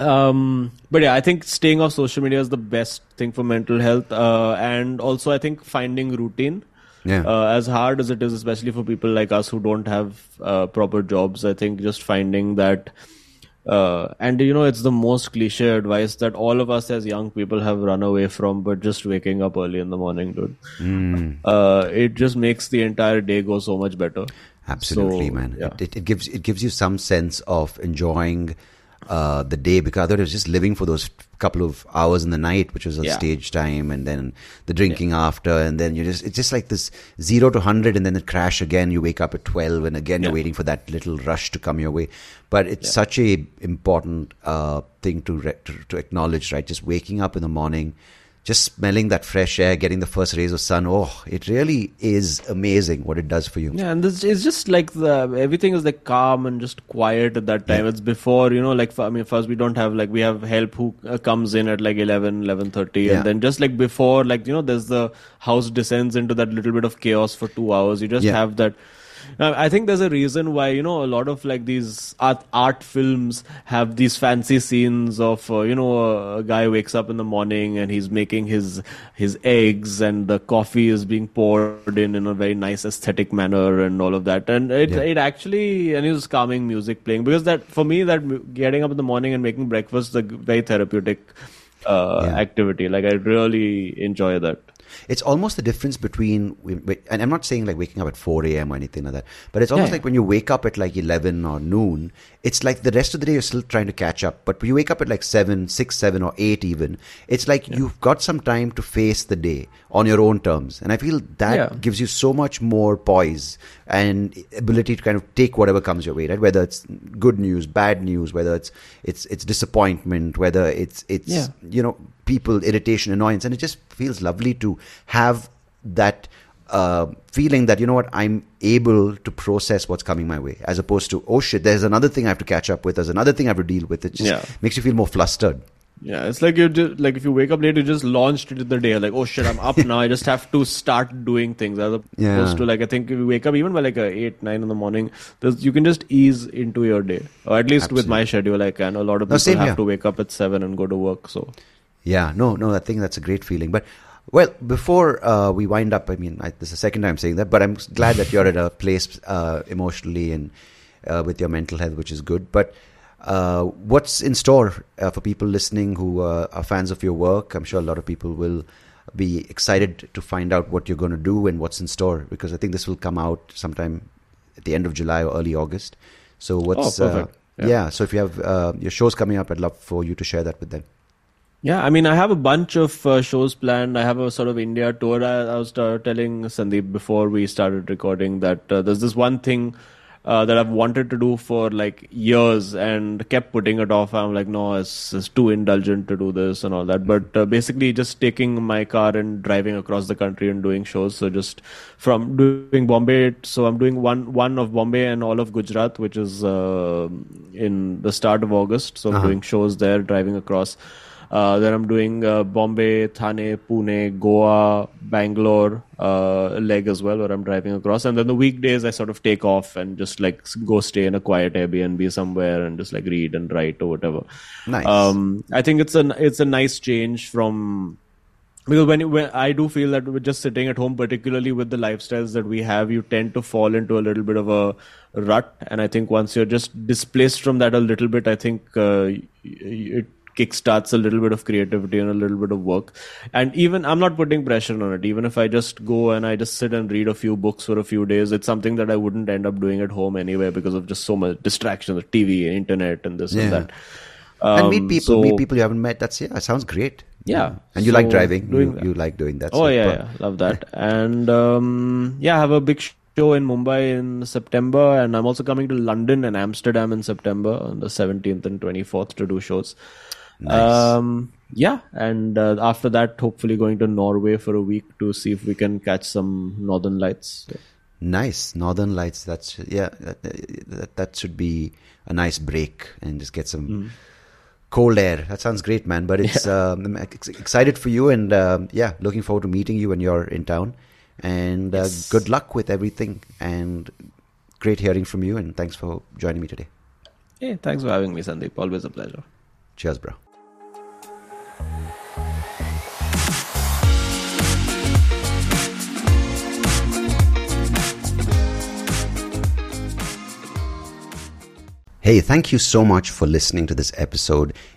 Um, but yeah, I think staying off social media is the best thing for mental health. Uh, and also, I think finding routine. Yeah. Uh, as hard as it is, especially for people like us who don't have uh, proper jobs, I think just finding that. Uh, and you know, it's the most cliche advice that all of us as young people have run away from, but just waking up early in the morning, dude. Mm. Uh, it just makes the entire day go so much better. Absolutely, So, man. yeah. It, it, it gives it gives you some sense of enjoying uh, the day because I thought I was just living for those couple of hours in the night, which was a Yeah. stage time, and then the drinking after, and then you just it's just like this zero to hundred, and then it crash again. You wake up at twelve, and again you're waiting for that little rush to come your way. But it's such a important uh, thing to, re- to to acknowledge, right? Just waking up in the morning. Just smelling that fresh air, getting the first rays of sun. Oh, it really is amazing what it does for you. Yeah, and this it's just like the everything is like calm and just quiet at that time. Yeah. It's before you know, like I mean, first we don't have like we have help who uh, comes in at like 11, 11.30 Yeah. and then just like before, like you know, there's the house descends into that little bit of chaos for two hours. You just Yeah. have that. Uh, I think there's a reason why you know a lot of like these art, art films have these fancy scenes of uh, you know a, a guy wakes up in the morning and he's making his his eggs and the coffee is being poured in in a very nice aesthetic manner and all of that and it Yeah. it actually and it's calming music playing because that for me that getting up in the morning and making breakfast is a very therapeutic uh, Yeah. activity like I really enjoy that. It's almost the difference between, and I'm not saying like waking up at 4 a.m. or anything like that, but it's almost Yeah. like when you wake up at like 11 or noon, it's like the rest of the day you're still trying to catch up. But when you wake up at like 7, 6, 7, or 8 even, it's like you've got some time to face the day on your own terms. And I feel that Yeah. gives you so much more poise and ability to kind of take whatever comes your way, right? Whether it's good news, bad news, whether it's it's it's disappointment, whether it's it's Yeah. you know people irritation annoyance and it just feels lovely to have that uh, feeling that you know what i'm able to process what's coming my way as opposed to oh shit there's another thing i have to catch up with there's another thing i have to deal with it just Yeah. makes you feel more flustered Yeah, it's like you just like if you wake up late, you just launched into the day. Like, oh shit, I'm up now. I just have to start doing things. As opposed Yeah. to like, I think if you wake up even by like a eight, nine in the morning, you can just ease into your day. Or at least with my schedule, I can. A lot of people same have here. to wake up at seven and go to work. So Yeah, no, no, I think that's a great feeling. But well, before uh, we wind up, I mean, I, this is the second time saying that, but I'm glad that you're at a place uh, emotionally and uh, with your mental health, which is good. But uh, what's in store uh, for people listening who uh, are fans of your work? I'm sure a lot of people will be excited to find out what you're going to do and what's in store because I think this will come out sometime at the end of July or early August. So what's Oh. Uh, Yeah. yeah. So if you have uh, your shows coming up, I'd love for you to share that with them. Yeah, I mean, I have a bunch of uh, shows planned. I have a sort of India tour. I, I was uh, telling Sandeep before we started recording that uh, there's this one thing uh, that I've wanted to do for like years and kept putting it off. I'm like, no, it's, it's too indulgent to do this and all that. But uh, basically, just taking my car and driving across the country and doing shows. So just from doing Bombay, so I'm doing one one of Bombay and all of Gujarat, which is uh, in the start of August. So I'm Uh-huh. doing shows there, driving across. Uh, then I'm doing uh, Bombay, Thane, Pune, Goa, Bangalore uh, leg as well, where I'm driving across. And then the weekdays I sort of take off and just like go stay in a quiet Airbnb somewhere and just like read and write or whatever. Nice. Um, I think it's a it's a nice change from because when, when I do feel that we're just sitting at home, particularly with the lifestyles that we have, you tend to fall into a little bit of a rut. And I think once you're just displaced from that a little bit, I think uh, it kickstarts a little bit of creativity and a little bit of work. And even I'm not putting pressure on it. Even if I just go and I just sit and read a few books for a few days, it's something that I wouldn't end up doing at home anyway because of just so much distraction, the TV, internet, and this Yeah. and that. and meet Um, people, so- meet people you haven't met. That's yeah, it sounds great. Yeah, and you like driving. You, you like doing that. Oh so yeah, yeah, love that. and um, yeah, I have a big show in Mumbai in September, and I'm also coming to London and Amsterdam in September on the 17th and 24th to do shows. Um, yeah, and uh, after that, hopefully going to Norway for a week to see if we can catch some northern lights. Nice Northern Lights. That's yeah. That, that, that should be a nice break and just get some Mm. cold air. That sounds great, man. But it's um, excited for you, and um, yeah, looking forward to meeting you when you're in town. And uh, Yes. good luck with everything. And great hearing from you. And thanks for joining me today. Hey, thanks for having me, Sandeep. Always a pleasure. Cheers, bro. Hey, thank you so much for listening to this episode.